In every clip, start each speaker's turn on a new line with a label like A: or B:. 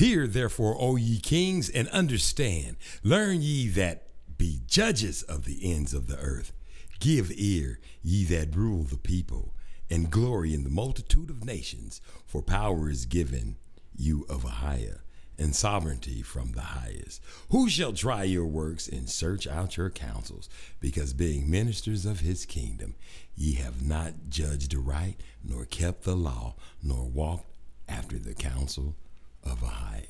A: Hear therefore, O ye kings, and understand. Learn ye that be judges of the ends of the earth. Give ear, ye that rule the people, and glory in the multitude of nations, for power is given you of a higher, and sovereignty from the highest. Who shall try your works and search out your counsels? Because being ministers of his kingdom, ye have not judged aright, nor kept the law, nor walked after the counsel of Ahia.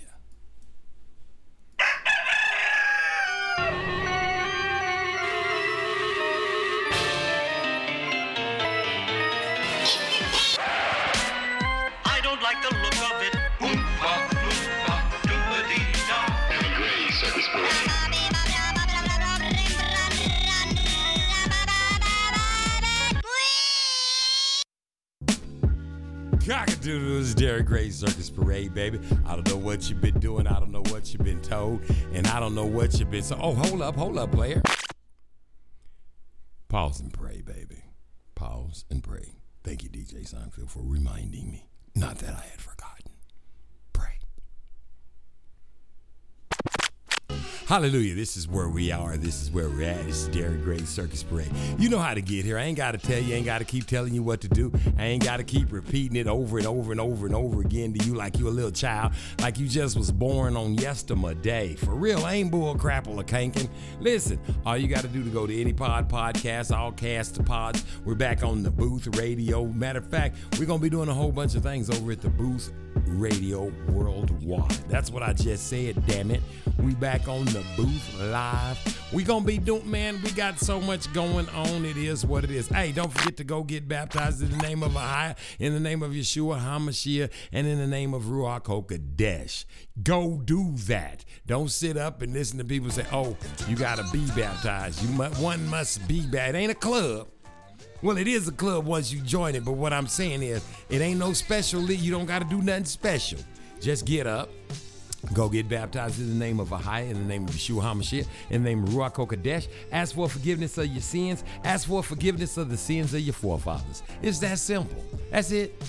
A: Cockadoodle is Darren Gray Circus Parade, baby. I don't know what you've been doing. I don't know what you've been told. And I don't know what you've been. So, oh, hold up, hold up, player. Pause and pray, baby. Pause and pray. Thank you, DJ Seinfeld, for reminding me. Not that I had forgotten. Hallelujah. This is where we are. This is where we're at. This is Darren Gray's Circus Parade. You know how to get here. I ain't got to tell you. I ain't got to keep telling you what to do. I ain't got to keep repeating it over and over and over and over again to you like you a little child, like you just was born on yesterday. For real, ain't bull crap or canking. Listen, all you got to do to go to any pod podcast, all cast the pods. We're back on the booth radio. Matter of fact, we're going to be doing a whole bunch of things over at the booth radio worldwide. That's what I just said, damn it. We back on the the booth live. We gonna be doing, man. We got so much going on. It is what it is. Hey, don't forget to go get baptized in the name of Ahia, in the name of Yeshua Hamashiach, and in the name of Ruach Hakodesh. Go do that. Don't sit up and listen to people say, "Oh, you gotta be baptized. You must, one must be baptized." ain't a club. Well, it is a club once you join it, but what I'm saying is, it ain't no special. You don't got to do nothing special. Just get up, Go get baptized in the name of Ahiah, in the name of Yeshua HaMashiach, in the name of Ruach HaKodesh. Ask for forgiveness of your sins. Ask for forgiveness of the sins of your forefathers. It's that simple. That's it.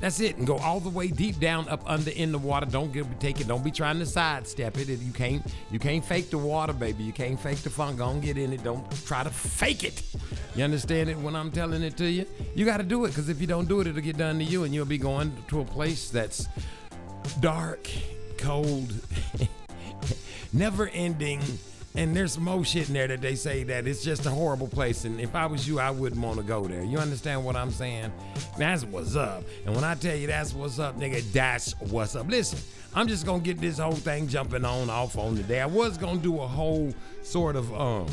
A: That's it. And go all the way deep down, up under in the water. Don't get take it. Don't be trying to sidestep it. You can't you can't fake the water, baby. You can't fake the funk. Don't get in it. Don't try to fake it. You understand it when I'm telling it to you? You gotta do it, because if you don't do it, it'll get done to you and you'll be going to a place that's dark cold, never ending. And there's more shit in there that they say that it's just a horrible place. And if I was you, I wouldn't want to go there. You understand what I'm saying? That's what's up. And when I tell you that's what's up, nigga, that's what's up. Listen, I'm just gonna get this whole thing jumping on off on today. I was gonna do a whole sort of um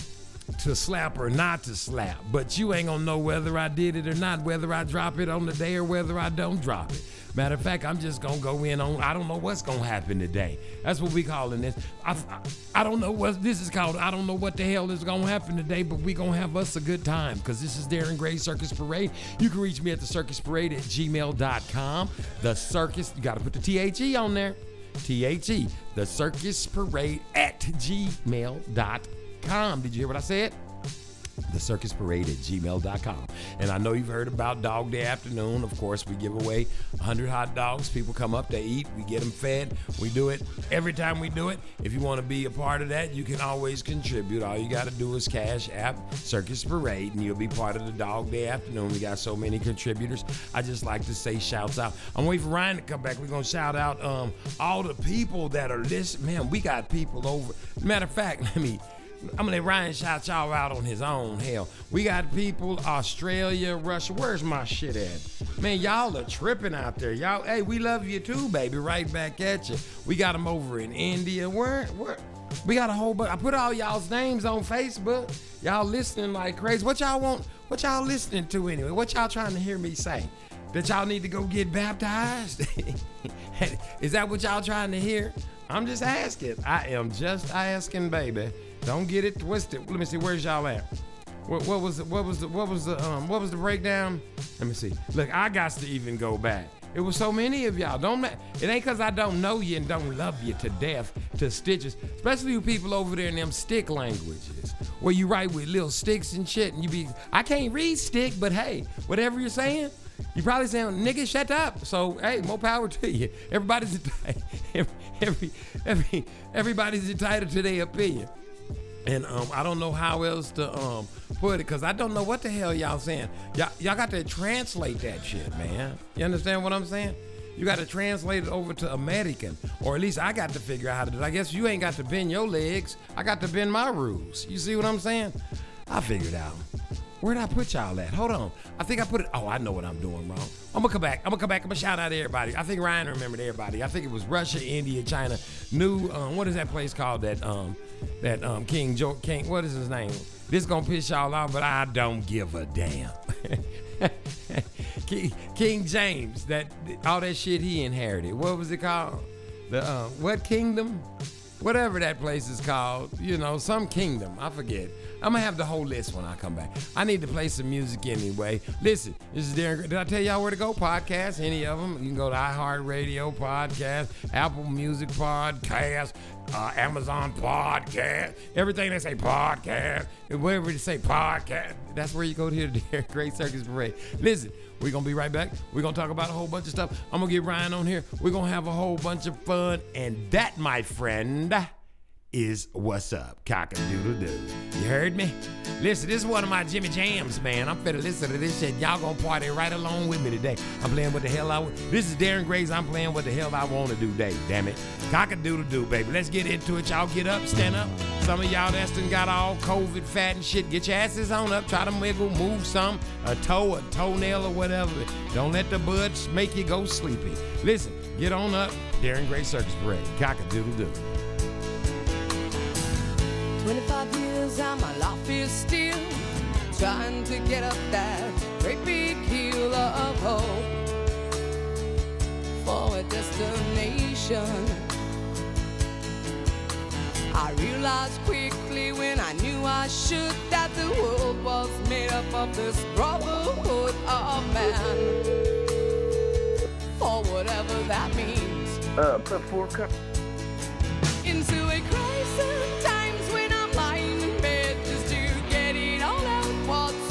A: to slap or not to slap. But you ain't gonna know whether I did it or not, whether I drop it on the day or whether I don't drop it. Matter of fact, I'm just gonna go in on. I don't know what's gonna happen today. That's what we calling this. I, I, I don't know what this is called. I don't know what the hell is gonna happen today, but we gonna have us a good time because this is Darren Gray Circus Parade. You can reach me at the Circus Parade at gmail.com. The Circus, you gotta put the T H E on there. T H E, the Circus Parade at gmail.com gmail.com. Did you hear what I said? the circus parade at gmail.com and i know you've heard about dog day afternoon of course we give away 100 hot dogs people come up they eat we get them fed we do it every time we do it if you want to be a part of that you can always contribute all you got to do is cash app circus parade and you'll be part of the dog day afternoon we got so many contributors i just like to say shouts out i'm waiting for ryan to come back we're gonna shout out um, all the people that are listening man we got people over matter of fact let me I'm gonna let Ryan shout y'all out on his own. Hell, we got people Australia, Russia. Where's my shit at? Man, y'all are tripping out there. Y'all, hey, we love you too, baby. Right back at you. We got them over in India. Where, where? We got a whole bunch. I put all y'all's names on Facebook. Y'all listening like crazy. What y'all want? What y'all listening to anyway? What y'all trying to hear me say? That y'all need to go get baptized? Is that what y'all trying to hear? I'm just asking. I am just asking, baby. Don't get it twisted. Let me see. Where's y'all at? What, what was the, what was the, what was the um, what was the breakdown? Let me see. Look, I got to even go back. It was so many of y'all. Don't it ain't cause I don't know you and don't love you to death to stitches. Especially you people over there in them stick languages where you write with little sticks and shit and you be I can't read stick, but hey, whatever you're saying, you probably saying nigga shut up. So hey, more power to you. Everybody's entitled. Every, every, every everybody's entitled to their opinion. And um, I don't know how else to um, put it because I don't know what the hell y'all saying. Y'all, y'all got to translate that shit, man. You understand what I'm saying? You got to translate it over to American, or at least I got to figure out how to do it. I guess you ain't got to bend your legs. I got to bend my rules. You see what I'm saying? I figured out. Where did I put y'all at? Hold on. I think I put it. Oh, I know what I'm doing wrong. I'm gonna come back. I'm gonna come back. I'm gonna shout out everybody. I think Ryan remembered everybody. I think it was Russia, India, China, New. Um, what is that place called? That um, that um, King George King. What is his name? This gonna piss y'all off, but I don't give a damn. King, King, James, that all that shit he inherited. What was it called? The uh, what kingdom? Whatever that place is called, you know, some kingdom. I forget. I'm gonna have the whole list when I come back. I need to play some music anyway. Listen, this is Darren. Did I tell y'all where to go? Podcast, any of them? You can go to iHeartRadio podcast, Apple Music podcast, uh, Amazon podcast, everything they say podcast, wherever they say podcast. That's where you go to hear the Darren Great Circus Parade. Listen, we're gonna be right back. We're gonna talk about a whole bunch of stuff. I'm gonna get Ryan on here. We're gonna have a whole bunch of fun, and that, my friend is what's up, cock-a-doodle-doo. You heard me? Listen, this is one of my Jimmy Jams, man. I'm finna listen to this shit. Y'all gonna party right along with me today. I'm playing what the hell I want. This is Darren Gray's. I'm playing what the hell I want to do today, damn it. Cock-a-doodle-doo, baby. Let's get into it. Y'all get up, stand up. Some of y'all that's done got all COVID fat and shit. Get your asses on up. Try to wiggle, move some, a toe, a toenail or whatever. Don't let the buds make you go sleepy. Listen, get on up. Darren Gray Circus Parade. Cock-a-doodle-doo. 25 years and my life is still trying to get up that great big
B: hill of hope for a destination. I realized quickly when I knew I should that the world was made up of this brotherhood of man. For whatever that means.
A: Uh, put four cups.
B: Into a crisis. waltz.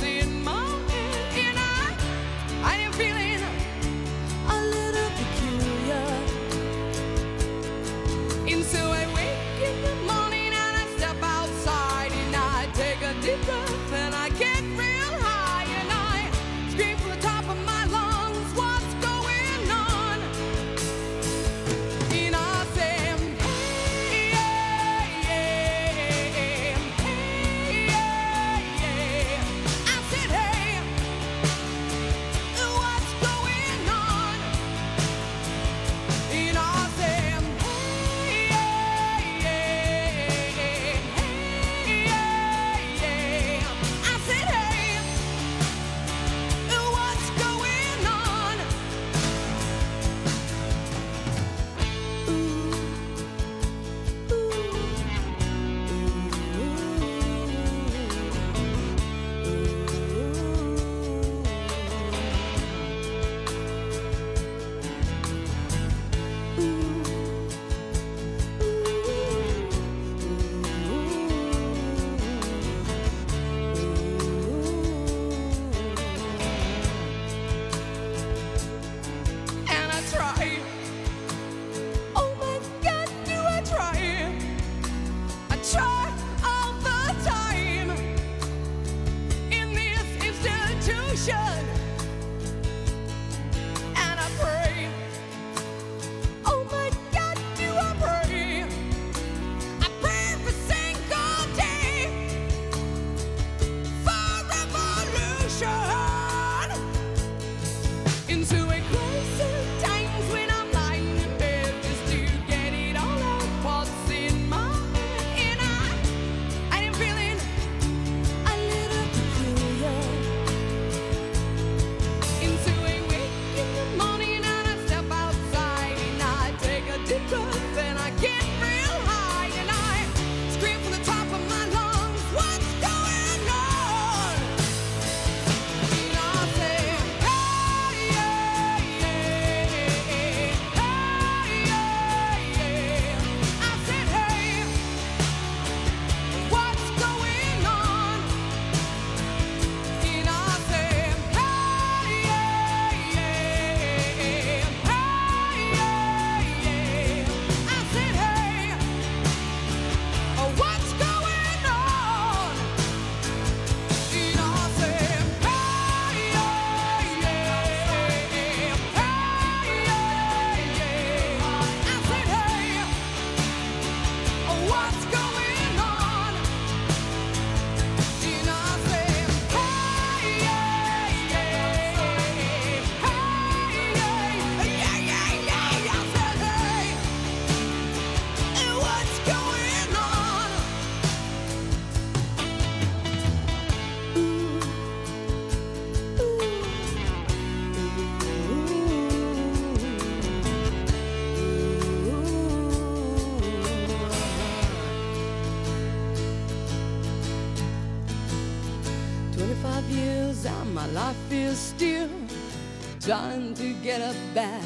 B: get up that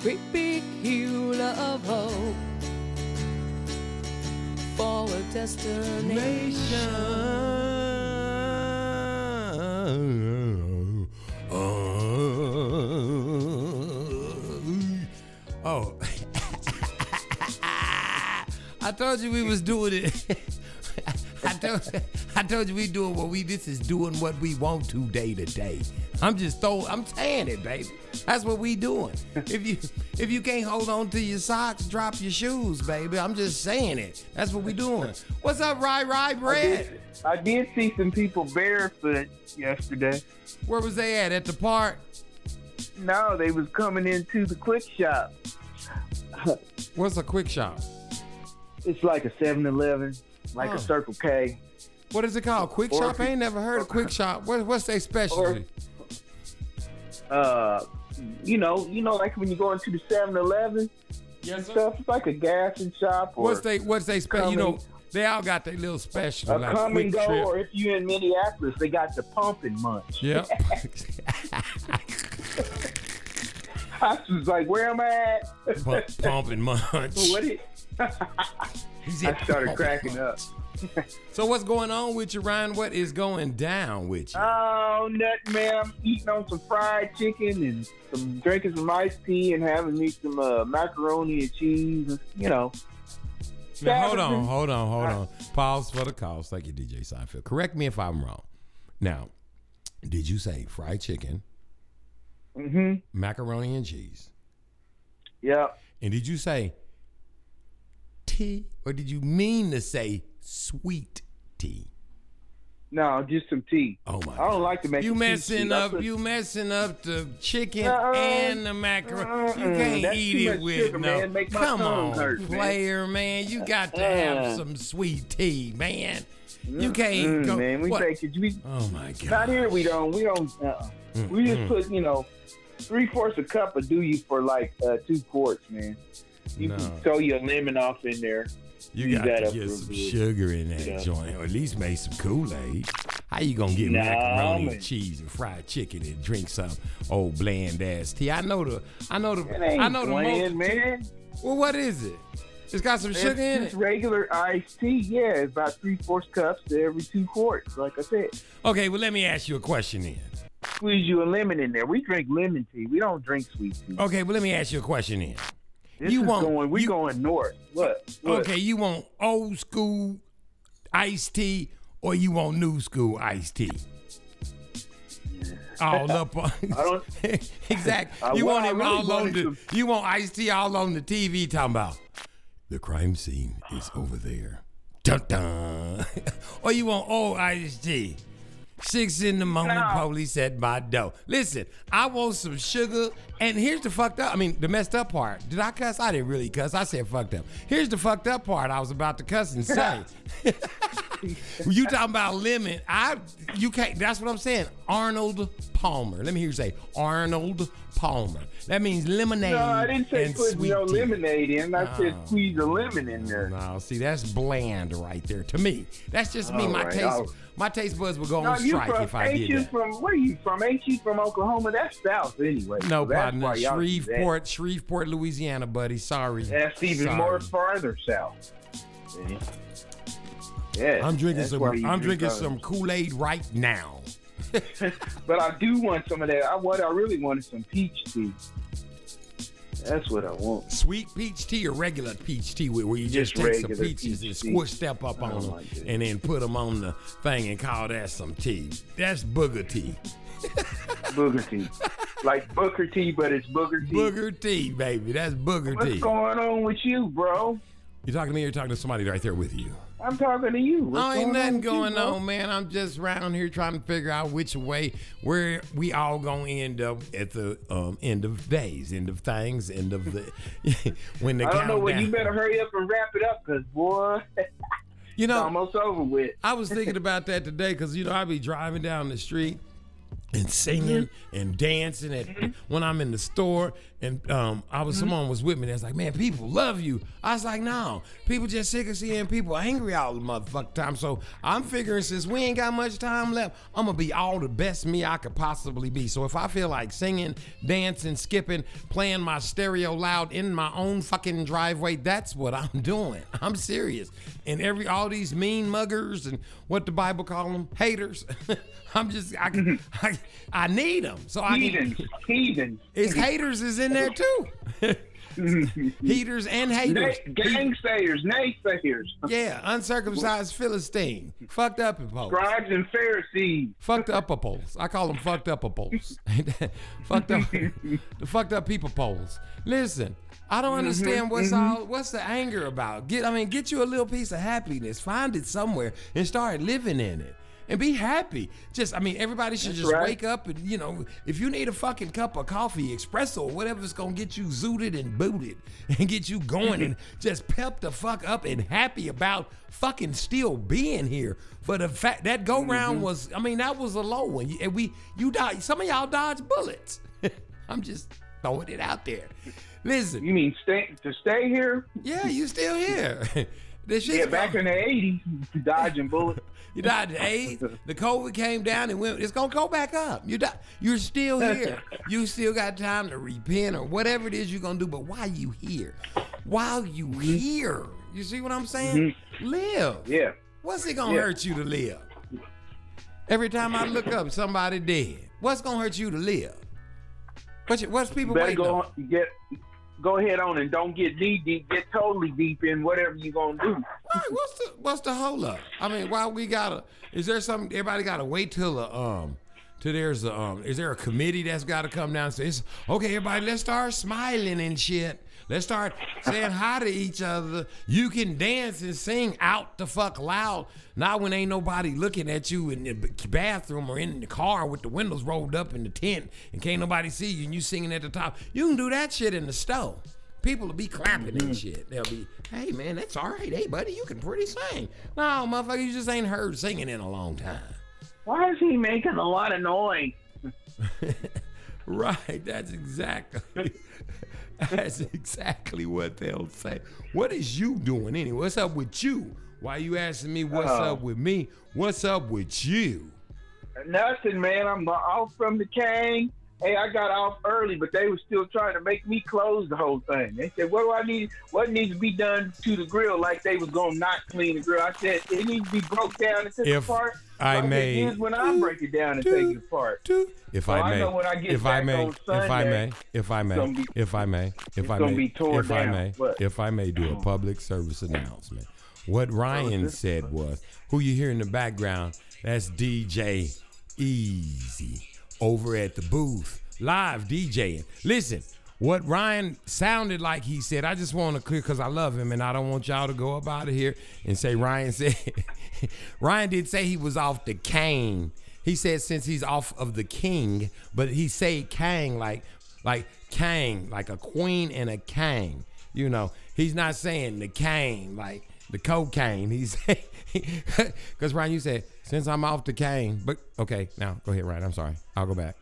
B: great big of hope for a destination. Oh,
A: I told you we was doing it. told you, I told you we doing what we. This is doing what we want to day to day. I'm just throwing. I'm saying it, baby. That's what we doing. If you if you can't hold on to your socks, drop your shoes, baby. I'm just saying it. That's what we doing. What's up, Rye Rye Bread?
C: I did, I did see some people barefoot yesterday.
A: Where was they at? At the park?
C: No, they was coming into the quick shop.
A: What's a quick shop?
C: It's like a 7-Eleven like oh. a Circle K.
A: What is it called? Quick or Shop? You, I ain't never heard of Quick Shop. What, what's their specialty?
C: Or, uh, you know, you know, like when you go into the 7-Eleven yes, sir. stuff, it's like a gas and shop. Or
A: what's they what's they special? You know, they all got their little special.
C: A like come and go, trip. or if you're in Minneapolis, they got the pumping munch. Yep. I was like, where am I at? Pump,
A: pumping munch. What is?
C: I started cracking up.
A: so what's going on with you, Ryan? What is going down with you? Oh,
C: nothing, man. I'm eating on some fried chicken and some drinking some iced tea and having me some uh, macaroni and cheese. You know.
A: Now, hold on, hold on, hold on. Pause for the calls. Thank you, DJ Seinfeld. Correct me if I'm wrong. Now, did you say fried chicken?
C: Mm-hmm.
A: Macaroni and cheese.
C: Yep.
A: And did you say tea, or did you mean to say sweet tea?
C: No, just some tea. Oh my! I don't God. like to make
A: you messing up. A... You messing up the chicken uh and the macaroni. uh You can't eat it with sugar, no. Man. Make my Come on, hurt, player man. You got to have uh-uh. some sweet tea, man. You can't mm, go. Man, we what? take it. We,
C: oh my God! Not here. We don't. We don't. Uh, mm, we just mm. put you know three fourths a cup of do you for like uh, two quarts, man. You no. can throw your lemon off in there.
A: You, got to get some good. sugar in that yeah. joint, or at least make some Kool Aid. How you gonna get nah, macaroni man. and cheese and fried chicken and drink some old bland ass tea? I know the, I know the, I know the bland, most, man. Well, what is it? It's got some it's, sugar in
C: it. Regular iced tea, yeah, it's about three fourths cups to every two quarts, like I said.
A: Okay, well, let me ask you a question then.
C: Squeeze you a lemon in there. We drink lemon tea. We don't drink sweet tea.
A: Okay, well, let me ask you a question then.
C: This
A: you
C: is want, going. We you, going north. What, what?
A: Okay, you want old school iced tea or you want new school iced tea? all up on. I don't, exactly. I, you want him really all on the. To... You want Ice T all on the TV talking about the crime scene is over there. Dun dun. or you want old Ice T Six in the morning, no. police at my door. Listen, I want some sugar. And here's the fucked up. I mean, the messed up part. Did I cuss? I didn't really cuss. I said fucked up. Here's the fucked up part. I was about to cuss and say. you talking about lemon? I you can't. That's what I'm saying. Arnold Palmer. Let me hear you say Arnold Palmer. That means lemonade. No, I didn't say put no tea.
C: lemonade in. I oh. said squeeze a lemon in there.
A: No, see, that's bland right there to me. That's just me. All my right, taste, I'll... my taste buds would go no, on strike from, if I did
C: that. From, where you from? Ain't you from Oklahoma? That's south anyway.
A: No so
C: partner.
A: Shreveport, Shreveport, Louisiana, buddy. Sorry.
C: That's even Sorry. more farther south. Yeah.
A: Yes, I'm drinking some. I'm drinking some Kool Aid right now.
C: but I do want some of that. I, what I really want is some peach tea. That's what I want.
A: Sweet peach tea or regular peach tea, where you just, just take some peaches peach and squish step up on them, like and then put them on the thing and call that some tea. That's booger tea.
C: booger tea, like Booker T, but it's booger tea.
A: Booger tea, baby. That's booger
C: What's tea.
A: What's
C: going on with you, bro?
A: You're talking to me. You're talking to somebody right there with you. I'm
C: talking to you. What's oh,
A: ain't nothing going you, on, man. I'm just around here trying to figure out which way where we all gonna end up at the um, end of days, end of things, end of the when the. I don't know. Well,
C: you better hurry up and wrap it up, cause boy. you know, almost over with.
A: I was thinking about that today because you know I be driving down the street and singing mm-hmm. and dancing at mm-hmm. when I'm in the store and um, I was mm-hmm. someone was with me that's like, man, people love you. I was like, no, people just sick of seeing people angry all the motherfucking time. So I'm figuring since we ain't got much time left, I'm gonna be all the best me I could possibly be. So if I feel like singing, dancing, skipping, playing my stereo loud in my own fucking driveway, that's what I'm doing. I'm serious. And every all these mean muggers and what the Bible call them haters, I'm just I, mm-hmm. I I need them. So heathens, need can,
C: heathens.
A: His haters is in there too. Heaters and haters.
C: Na- naysayers.
A: Yeah, uncircumcised Philistine. Fucked up apples.
C: Scribes and Pharisees.
A: Fucked up apples. I call them fucked up apples. fucked up the fucked up people poles. Listen, I don't mm-hmm, understand mm-hmm, what's mm-hmm. all what's the anger about. Get I mean, get you a little piece of happiness. Find it somewhere and start living in it and be happy. Just, I mean, everybody should That's just right. wake up and, you know, if you need a fucking cup of coffee, espresso, whatever's going to get you zooted and booted and get you going and just pep the fuck up and happy about fucking still being here. For the fact that go round mm-hmm. was, I mean, that was a low one. And we, you dodge, some of y'all dodge bullets. I'm just throwing it out there. Listen.
C: You mean stay to stay here?
A: Yeah, you still here.
C: yeah, back in the eighties, dodging bullets.
A: You died at AIDS. The COVID came down and went. It's gonna go back up. You die. You're still here. You still got time to repent or whatever it is you're gonna do. But why you here, while you mm-hmm. here, you see what I'm saying? Mm-hmm. Live. Yeah. What's it gonna yeah. hurt you to live? Every time I look up, somebody dead. What's gonna hurt you to live? What's, what's people you waiting
C: go
A: on? on? Get
C: go ahead on and don't get knee deep. Get totally deep in whatever you're gonna do. Right, what's the what's
A: the
C: hold
A: up? I mean, why we gotta? Is there something everybody gotta wait till the um? To there's a um, is there a committee that's got to come down and say, okay, everybody, let's start smiling and shit. Let's start saying hi to each other. You can dance and sing out the fuck loud, not when ain't nobody looking at you in the bathroom or in the car with the windows rolled up in the tent and can't nobody see you and you singing at the top. You can do that shit in the stove. People will be clapping mm-hmm. and shit. They'll be, hey man, that's all right. Hey buddy, you can pretty sing. No, motherfucker, you just ain't heard singing in a long time.
C: Why is he making a lot of noise?
A: right, that's exactly. That's exactly what they'll say. What is you doing anyway? What's up with you? Why you asking me what's uh up oh. with me? What's up with you?
C: Nothing, man. I'm off from the cane. Hey, I got off early, but they were still trying to make me close the whole thing. They said, "What do I need? What needs to be done to the grill?" Like they was gonna not clean the grill. I said it needs to be broke down into if apart.
A: I may.
C: when I break it down and take it apart.
A: if I may. if, I may if I may. If I
C: may.
A: if I may. If
C: I
A: may. If I may. if I may do a public service announcement. What Ryan said was, "Who you hear in the background? That's DJ Easy." over at the booth, live DJing. Listen, what Ryan sounded like he said, I just want to clear because I love him and I don't want y'all to go up out of here and say Ryan said, Ryan did say he was off the cane. He said since he's off of the king, but he say Kang like like Kang, like a queen and a Kang. You know, he's not saying the Kang like the cocaine. He's because Ryan, you said since I'm off the cane, but okay, now go ahead, Ryan. I'm sorry, I'll go back.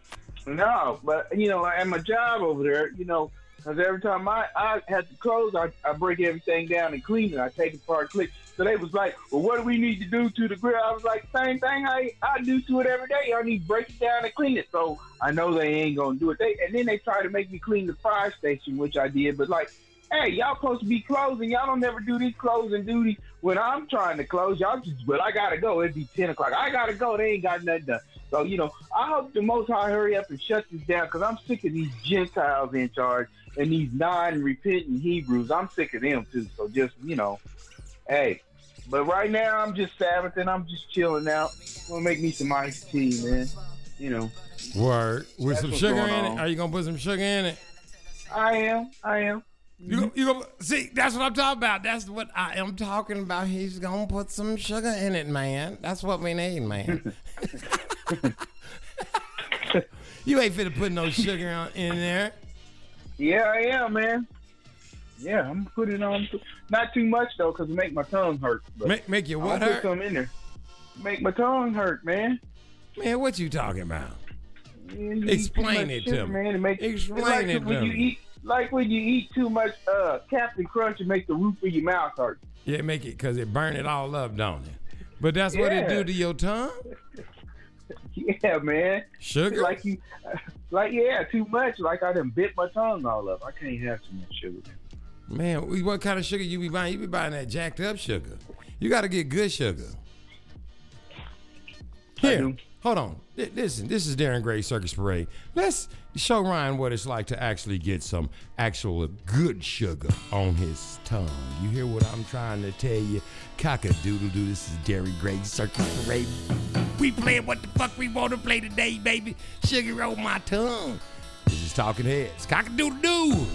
C: No, but you know, at my job over there, you know, because every time I I had to close, I, I break everything down and clean it. I take it apart, click. So they was like, "Well, what do we need to do to the grill?" I was like, "Same thing I I do to it every day. I need to break it down and clean it." So I know they ain't gonna do it. They and then they try to make me clean the fire station, which I did, but like hey, y'all supposed to be closing. Y'all don't never do these closing duty when I'm trying to close. Y'all just, well, I gotta go. It'd be 10 o'clock. I gotta go. They ain't got nothing done. So, you know, I hope the Most High hurry up and shut this down because I'm sick of these Gentiles in charge and these non repentant Hebrews. I'm sick of them too. So just, you know, hey. But right now, I'm just Sabbathing. I'm just chilling out. I'm gonna make me some iced tea, man. You know.
A: Word. With some sugar in on. it? Are you gonna put some sugar in it?
C: I am. I am.
A: You go, you go, see, that's what I'm talking about. That's what I am talking about. He's gonna put some sugar in it, man. That's what we need, man. you ain't fit to put no sugar on, in
C: there. Yeah, I am, man. Yeah, I'm putting on not too much though, cause it make my tongue hurt.
A: Make make your what
C: I'll hurt? Put some in there. Make my tongue hurt, man. Man,
A: what you talking about? Explain it to me. Man, it makes, Explain like it to when me. You eat,
C: like when you eat too much uh, Captain Crunch, and make the roof of your mouth hurt.
A: Yeah, make it because it burn it all up, don't it? But that's yeah. what it do to your
C: tongue. yeah, man. Sugar, like you, like yeah, too much. Like I done bit my tongue all up. I can't have too much sugar. Man,
A: what kind of sugar you be buying? You be buying that jacked up sugar. You got to get good sugar. Here, hold on. Listen, this is Darren Gray Circus Parade. Let's Show Ryan what it's like to actually get some actual good sugar on his tongue. You hear what I'm trying to tell you? Cock a doodle doo, this is Darren Gray Circus Parade. We playing what the fuck we want to play today, baby. Sugar on my tongue. This is Talking Heads. Cock a doodle doo.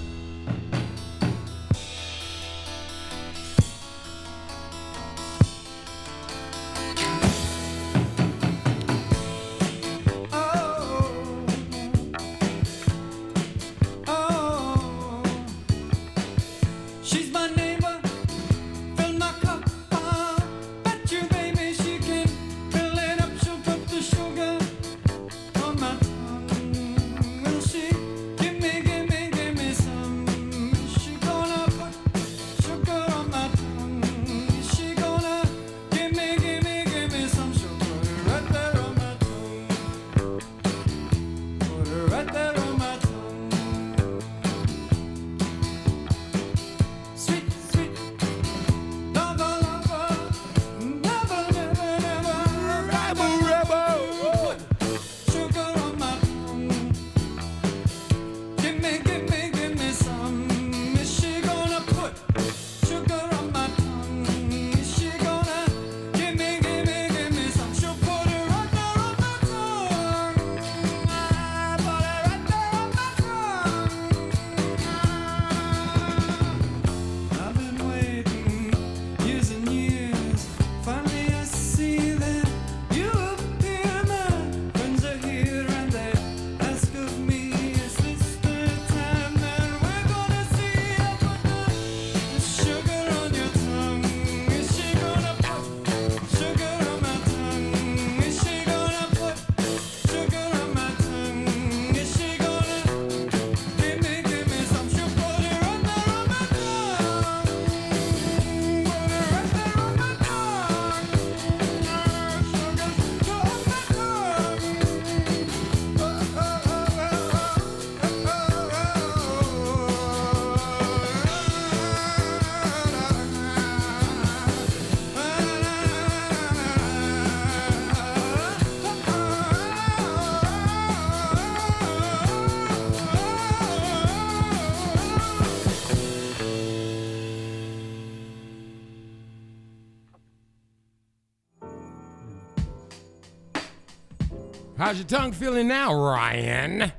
A: How's your tongue feeling now, Ryan?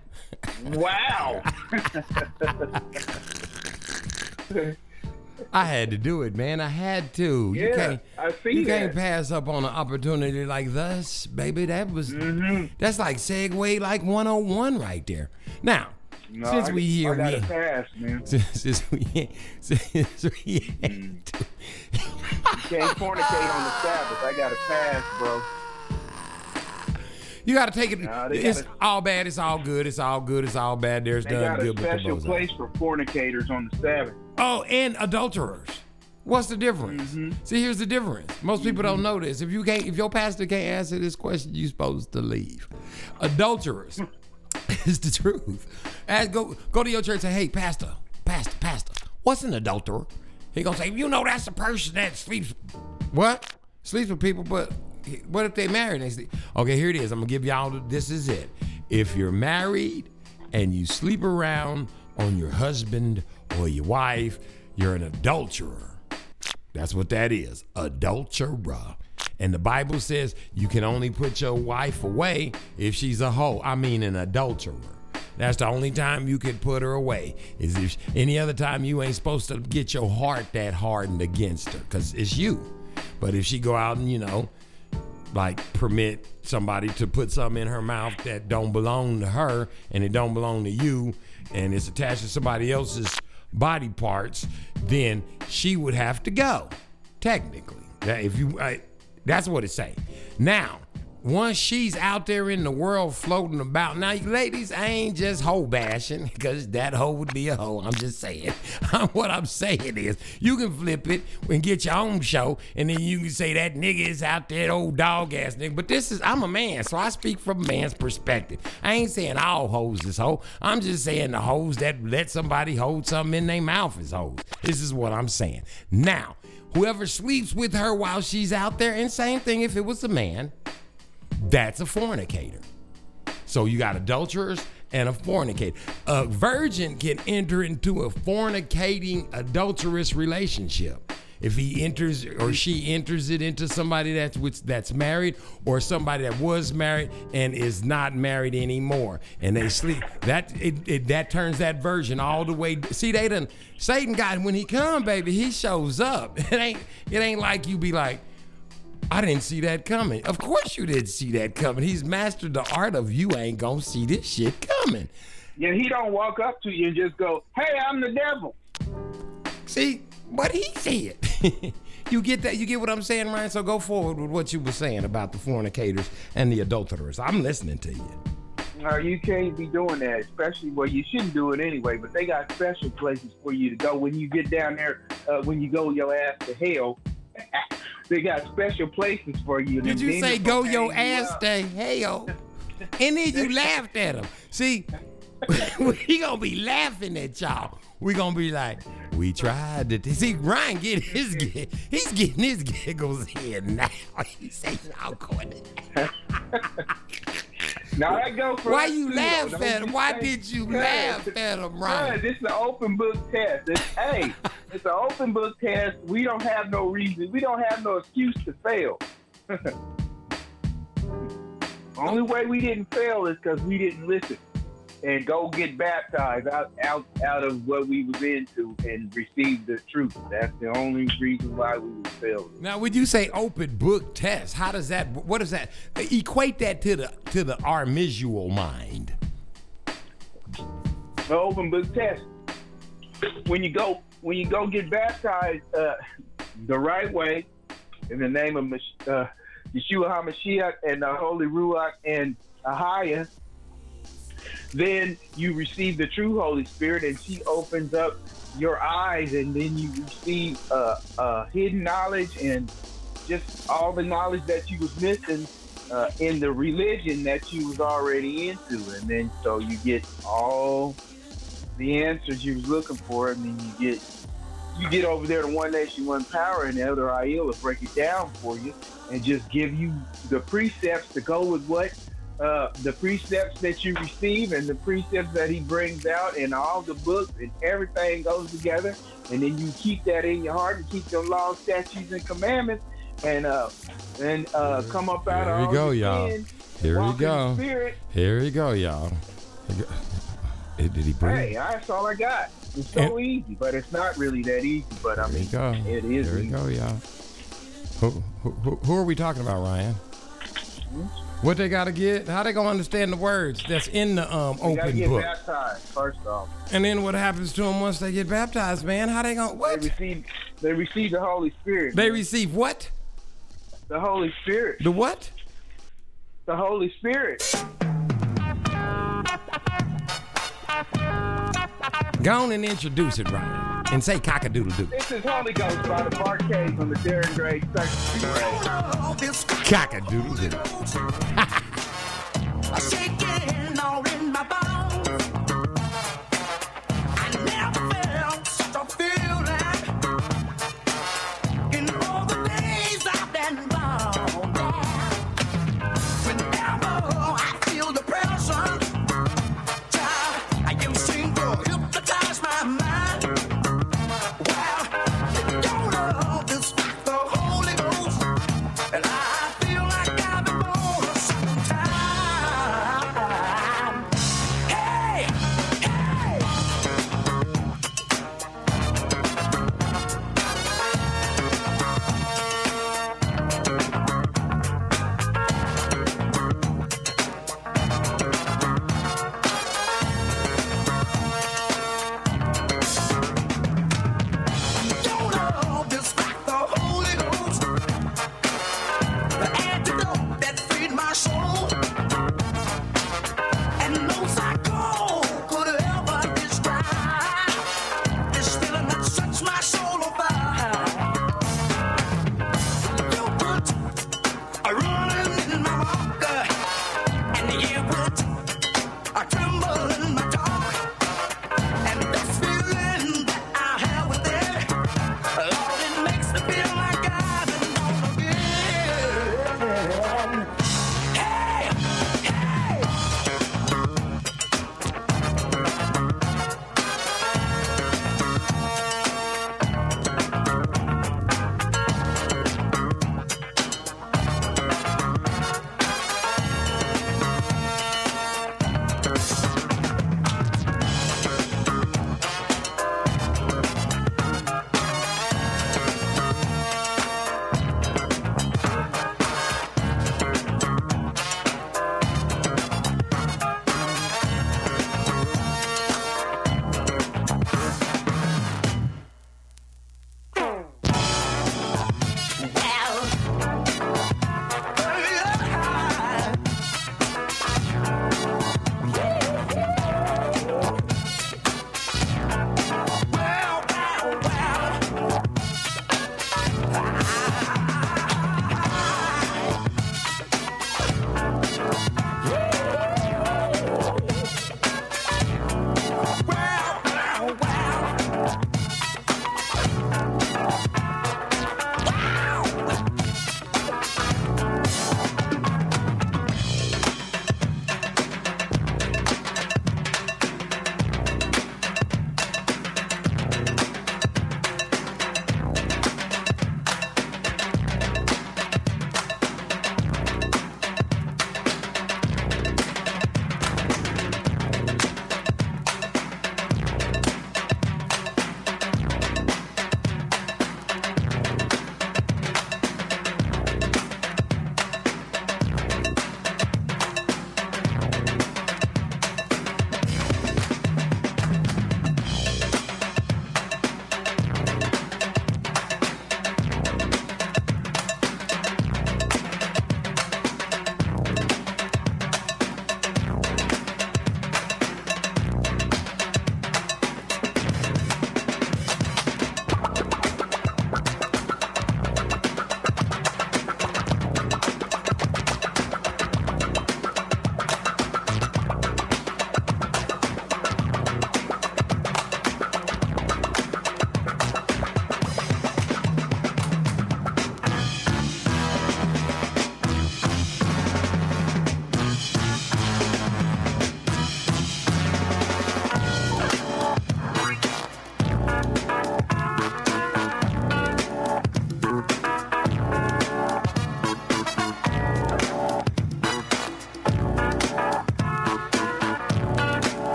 C: Wow.
A: I had to do it, man. I had
C: to. Yeah, you can't, I see
A: You that. can't pass up on an opportunity like this, baby. That was mm-hmm. that's like segue like 101 right there. Now, no, since I, we here,
C: I we pass,
A: man. Since, since we since we mm. can't
C: fornicate on the Sabbath. I got to pass, bro.
A: You got to take it. Nah, it's gotta, all bad. It's all good. It's all good. It's all bad. There's
C: none
A: good.
C: They got a special place for fornicators on the Sabbath.
A: Oh, and adulterers. What's the difference? Mm-hmm. See, here's the difference. Most mm-hmm. people don't mm-hmm. know this. If you can't, if your pastor can't answer this question, you're supposed to leave. Adulterers is the truth. And go go to your church and say, "Hey, pastor, pastor, pastor, what's an adulterer?" He gonna say, "You know, that's a person that sleeps what sleeps with people, but what if they married? They say, okay, here it is. I'm gonna give y'all. This is it. If you're married and you sleep around on your husband or your wife, you're an adulterer. That's what that is, adulterer. And the Bible says you can only put your wife away if she's a hoe. I mean, an adulterer. That's the only time you can put her away. Is if any other time you ain't supposed to get your heart that hardened against her, cause it's you. But if she go out and you know like permit somebody to put something in her mouth that don't belong to her and it don't belong to you and it's attached to somebody else's body parts, then she would have to go. Technically, if you, I, that's what it's saying. Now, once she's out there in the world floating about, now ladies, I ain't just hoe bashing because that hoe would be a hoe. I'm just saying. what I'm saying is, you can flip it and get your own show, and then you can say that nigga is out there, old dog ass nigga. But this is, I'm a man, so I speak from a man's perspective. I ain't saying all hoes is hoe. I'm just saying the hoes that let somebody hold something in their mouth is hoes. This is what I'm saying. Now, whoever sleeps with her while she's out there, and same thing if it was a man. That's a fornicator. So you got adulterers and a fornicator. A virgin can enter into a fornicating, adulterous relationship. If he enters or she enters it into somebody that's that's married or somebody that was married and is not married anymore, and they sleep, that it, it, that turns that virgin all the way. See, they done Satan got when he come, baby, he shows up. It ain't it ain't like you be like I didn't see that coming. Of course you didn't see that coming. He's mastered the art of you ain't gonna see this shit coming.
C: Yeah, he don't walk up to you and just go, "Hey, I'm the devil."
A: See, what he said. you get that? You get what I'm saying, Ryan? So go forward with what you were saying about the fornicators and the adulterers. I'm listening to you. No,
C: you can't be doing that, especially well, you shouldn't do it anyway. But they got special places for you to go when you get down there. Uh, when you go your ass to hell, they got special places for you.
A: Did you say go your ass up. to hell? And then you laughed at them. See, we gonna be laughing at y'all. We gonna be like, we tried to. T-. See, Ryan get his get, he's getting his giggles in now. He says, "Y'all going." to.
C: Now I go for
A: Why you laugh at him? Why did you laugh at him, Ryan?
C: This is an open book test. It's, hey, it's an open book test. We don't have no reason. We don't have no excuse to fail. Only way we didn't fail is because we didn't listen and go get baptized out, out, out of what we was into and receive the truth. That's the only reason why we was failed.
A: Now,
C: would
A: you say open book test, how does that? What does that? Equate that to the to the our visual mind.
C: The open book test. When you go when you go get baptized uh, the right way in the name of uh, Yeshua HaMashiach and the Holy Ruach and Ahia then you receive the true Holy Spirit, and she opens up your eyes, and then you receive uh, uh, hidden knowledge and just all the knowledge that you was missing uh, in the religion that you was already into, and then so you get all the answers you was looking for, and then you get you get over there to One Nation, One Power, and the other IE will break it down for you and just give you the precepts to go with what uh, the precepts that you receive and the precepts that he brings out and all the books and everything goes together. And then you keep that in your heart and keep them laws, statutes, and commandments and uh and
A: uh
C: come up out Here of we
A: go, y'all. End, Here we go. Here we go, y'all. Did he bring?
C: Hey, that's all I got. It's so and, easy, but it's not really that easy. But I mean, go. it is.
A: There we easy.
C: go,
A: y'all. Who, who, who are we talking about, Ryan? Hmm? What they gotta get? How they gonna understand the words that's in the um they
C: open
A: get
C: book? Baptized first off.
A: And then what happens to them once they get baptized, man? How they gonna what?
C: They receive. They receive the Holy Spirit.
A: They receive what?
C: The Holy Spirit.
A: The what?
C: The Holy Spirit.
A: Go on and introduce it, Ryan and say cockadoodle
C: doo. This is Holy Ghost by the Bar-Kays on the Darren Gray Section.
A: Cockadoodle doo.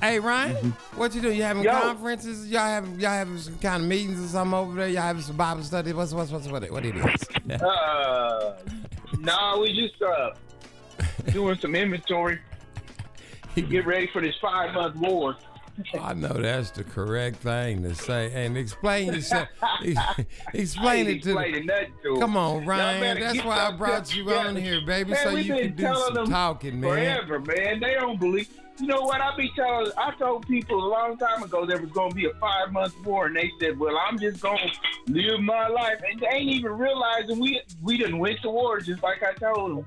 A: Hey Ryan, mm-hmm. what you doing? You having Yo. conferences? Y'all having y'all having some kind of meetings or something over there? Y'all having some Bible study? What's what's what's what it, what it is?
C: uh, nah, we just uh doing some inventory. get ready for this five month war. I
A: know that's the correct thing to say. And explain yourself. explain
C: it
A: to,
C: the, to
A: Come on, Ryan. That's why I brought you on here, baby, man, so you can do some talking,
C: man. Forever, man. They don't believe you know what? I be telling, I told people a long time ago there was going to be a five month war, and they said, "Well, I'm just going to live my life," and they ain't even realizing we we didn't win the war, just like I told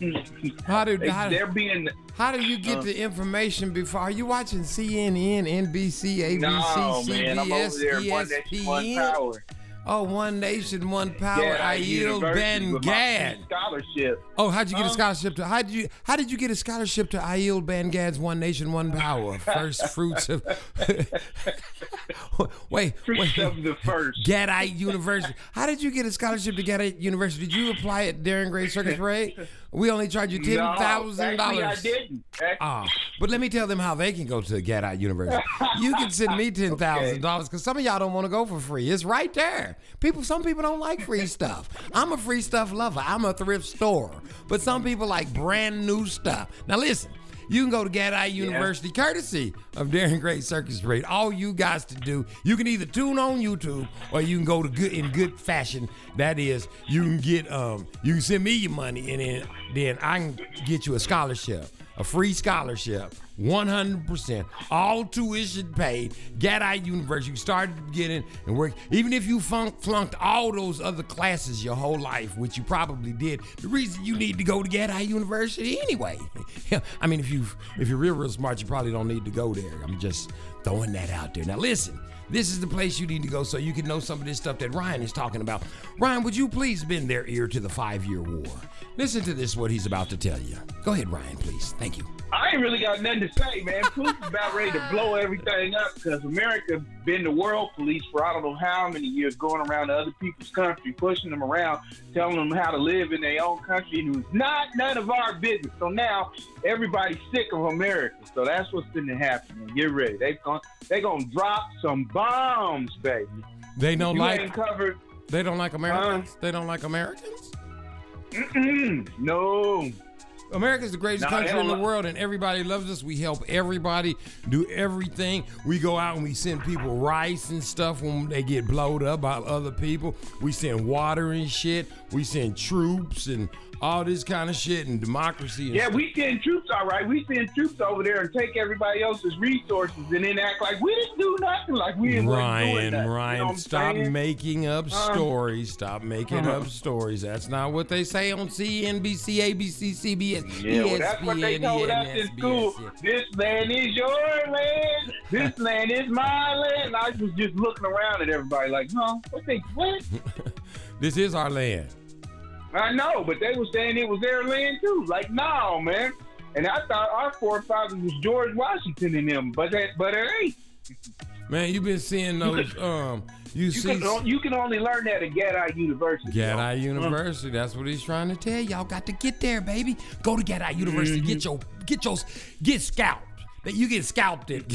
A: them. how do they, how, they're being? How do you get uh, the information before? Are you watching CNN, NBC, ABC, no, CBS, man, I'm over there ESPN? One, one tower. Oh, one nation, one power. Yeah, I yield Ben Gad. Scholarship. Oh, how'd you get a um, scholarship to? How did you? How did you get a scholarship to yield Ben Gad's One Nation, One Power? First fruits of. wait, fruits
C: wait. of the first.
A: Gadite University. How did you get a scholarship to Gadite University? Did you apply at Darren Gray's Circus Parade? We only charge you ten thousand
C: no, dollars. I didn't.
A: Ah, but let me tell them how they can go to Gad Out University. you can send me ten thousand okay. dollars because some of y'all don't want to go for free. It's right there. People, some people don't like free stuff. I'm a free stuff lover. I'm a thrift store, but some people like brand new stuff. Now listen you can go to Gadai University, yeah. courtesy of Darren Gray's Circus Parade. All you guys to do, you can either tune on YouTube or you can go to good in good fashion. That is, you can get um, you can send me your money and then then I can get you a scholarship a free scholarship, 100%, all tuition paid, of University. You started at and work. Even if you flunked all those other classes your whole life, which you probably did, the reason you need to go to Gadite University anyway. I mean, if you if you're real real smart, you probably don't need to go there. I'm just throwing that out there. Now listen. This is the place you need to go so you can know some of this stuff that Ryan is talking about. Ryan, would you please bend their ear to the five year war? Listen to this, what he's about to tell you. Go ahead, Ryan, please. Thank you.
C: I ain't really got nothing to say, man. Putin's about ready to blow everything up because America been the world police for I don't know how many years, going around to other people's country, pushing them around, telling them how to live in their own country, and it was not none of our business. So now everybody's sick of America. So that's what's going to happen. get ready, they going they gonna drop some bombs, baby.
A: They don't you like covered, They don't like Americans. Uh, they don't like Americans.
C: no.
A: America's the greatest country in the world, and everybody loves us. We help everybody do everything. We go out and we send people rice and stuff when they get blowed up by other people. We send water and shit. We send troops and all this kind of shit and democracy. And
C: yeah, stuff. we send troops, all right. We send troops over there and take everybody else's resources and then act like we didn't do nothing. Like we didn't
A: Ryan, Ryan, you know stop saying? making up uh-huh. stories. Stop making uh, up stories. That's not what they say on CNBC, ABC, CBS, yeah,
C: ESPN, well, that's what they told us in school. This land is your land. This land is my land. I was just looking around at everybody like, huh? what they what?
A: this is our land.
C: I know, but they were saying it was their land too. Like, no, man. And I thought our forefathers was George Washington and them, but that, but it ain't.
A: Man, you've been seeing those. Um, you, you see, can,
C: you can only learn that at Gadai University.
A: Gadai y'all. University. That's what he's trying to tell y'all. Got to get there, baby. Go to Gadai University. Mm-hmm. Get your get your get scout that you get scalped it,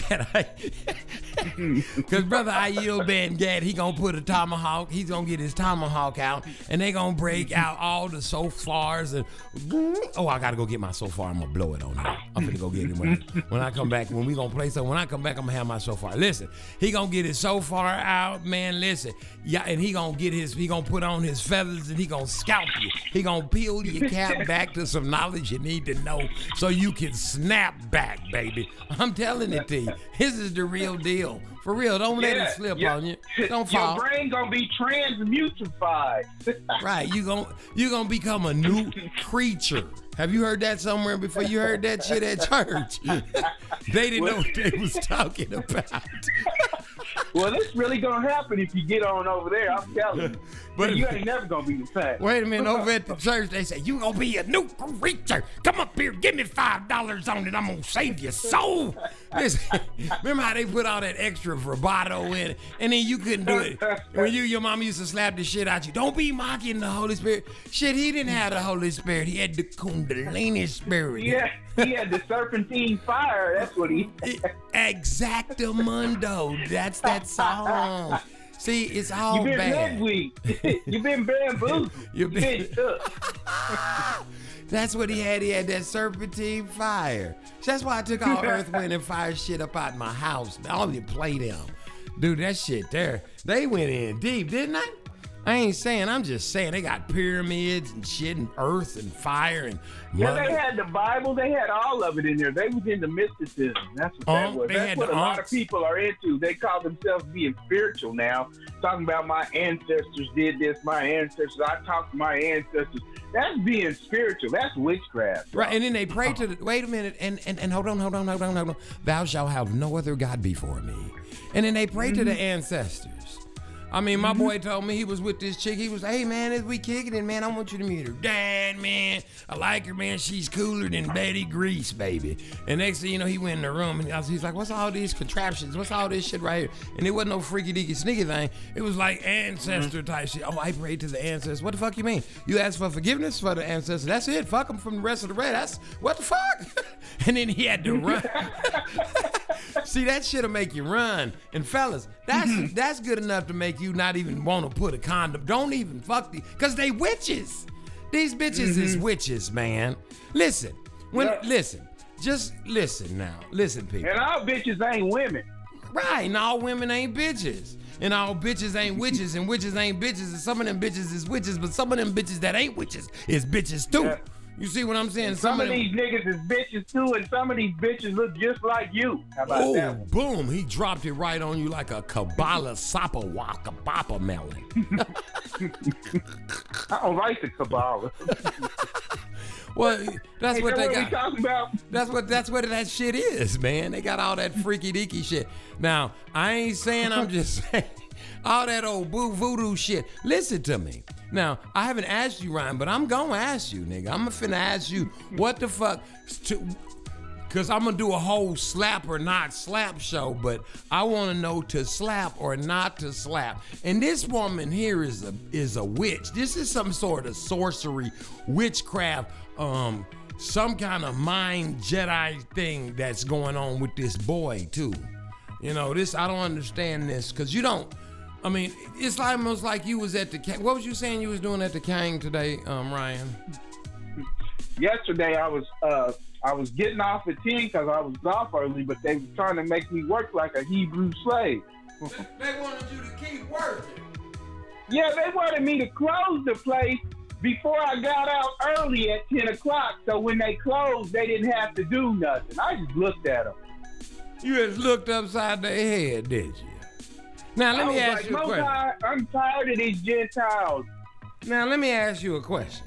A: Because brother Aiel Ben Gad, he gonna put a tomahawk. He's gonna get his tomahawk out, and they gonna break out all the fars and. Oh, I gotta go get my shofar. I'm gonna blow it on him. I'm gonna go get him when I, when I come back. When we gonna play so when I come back, I'm gonna have my shofar. Listen, he gonna get his shofar out, man. Listen, yeah, and he gonna get his. He gonna put on his feathers and he gonna scalp you. He gonna peel your cap back to some knowledge you need to know so you can snap back, baby. I'm telling it to you. This is the real deal. For real, don't yeah, let it slip yeah. on you. Don't fall.
C: Your brain gonna be transmutified.
A: right, you gonna you gonna become a new creature. Have you heard that somewhere before? You heard that shit at church? they didn't know what they was talking about.
C: well, it's really gonna happen if you get on over there. I'm telling you. But you ain't never gonna be the same. Wait
A: a minute, over at the church they say you gonna be a new creature. Come up here, give me five dollars on it. I'm gonna save your soul. Listen, remember how they put all that extra vibrato in, and then you couldn't do it when you your mom used to slap the shit out you. Don't be mocking the Holy Spirit. Shit, he didn't have the Holy Spirit. He had the Kundalini
C: Spirit. Yeah. he had the serpentine fire. That's what he.
A: Exactamundo. That's that song. See, it's all You've been
C: bad. You've been bamboozled. You've been, you been shook.
A: That's what he had. He had that serpentine fire. That's why I took all Earth, Wind, and Fire shit up out my house. All you play them. Dude, that shit there. They went in deep, didn't I? I ain't saying. I'm just saying they got pyramids and shit and earth and fire and
C: yeah. Money. They had the Bible. They had all of it in there. They was into mysticism. That's what um, that oh, was. That's what a lot of people are into. They call themselves being spiritual now. Talking about my ancestors did this. My ancestors. I talked to my ancestors. That's being spiritual. That's witchcraft.
A: Bro. Right. And then they pray to the. Wait a minute. And and and hold on. Hold on. Hold on. Hold on. Thou shalt have no other god before me. And then they pray mm-hmm. to the mm-hmm. ancestors. I mean, my boy told me he was with this chick. He was, hey man, as we kicking it, man, I want you to meet her. Dad, man, I like her, man. She's cooler than Betty Grease, baby. And next thing you know, he went in the room and he's like, what's all these contraptions? What's all this shit right here? And it wasn't no freaky deaky sneaky thing. It was like ancestor mm-hmm. type shit. Oh, I pray to the ancestors. What the fuck you mean? You ask for forgiveness for the ancestors. That's it. Fuck them from the rest of the red. That's what the fuck. and then he had to run. See, that shit'll make you run. And fellas, that's mm-hmm. that's good enough to make you not even want to put a condom. Don't even fuck the, cause they witches. These bitches mm-hmm. is witches, man. Listen, when yeah. listen, just listen now, listen, people.
C: And all bitches ain't women.
A: Right, and all women ain't bitches. And all bitches ain't witches, and witches ain't bitches, and some of them bitches is witches, but some of them bitches that ain't witches is bitches too. Yeah. You see what I'm saying?
C: Some, some of, these niggas is bitches too, and some of these bitches look just like you. How about oh, that? One?
A: Boom! He dropped it right on you like a Kabbalah sapa waka bappa melon.
C: I don't like the Kabbalah.
A: Well, that's hey, what they what got. That's what that's what that shit is, man. They got all that freaky deaky shit. Now, I ain't saying I'm just saying all that old boo voodoo shit. Listen to me. Now, I haven't asked you, Ryan, but I'm gonna ask you, nigga. I'm finna ask you what the fuck to, Cause I'm gonna do a whole slap or not slap show, but I wanna know to slap or not to slap. And this woman here is a is a witch. This is some sort of sorcery, witchcraft, um, some kind of mind Jedi thing that's going on with this boy too. You know, this I don't understand this because you don't I mean, it's almost like you was at the. What was you saying you was doing at the Kang today, um, Ryan?
C: Yesterday, I was uh, I was getting off at ten because I was off early, but they were trying to make me work like a Hebrew slave. they wanted you to keep working. Yeah, they wanted me to close the place before I got out early at ten o'clock, so when they closed, they didn't have to do nothing. I just looked at them.
A: You just looked upside their head, did you? Now let me ask like, you a question.
C: I'm tired of these Gentiles.
A: Now let me ask you a question.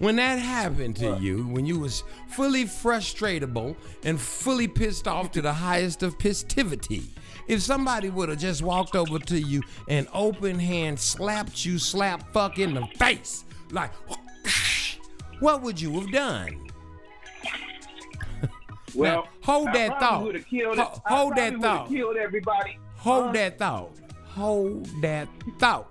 A: When that happened to what? you, when you was fully frustratable and fully pissed off to the highest of pistivity, if somebody would have just walked over to you and open hand slapped you slap fuck in the face, like, what would you have done?
C: Well, now,
A: hold I that thought. hold that thought.
C: Killed everybody.
A: Hold that thought hold that thought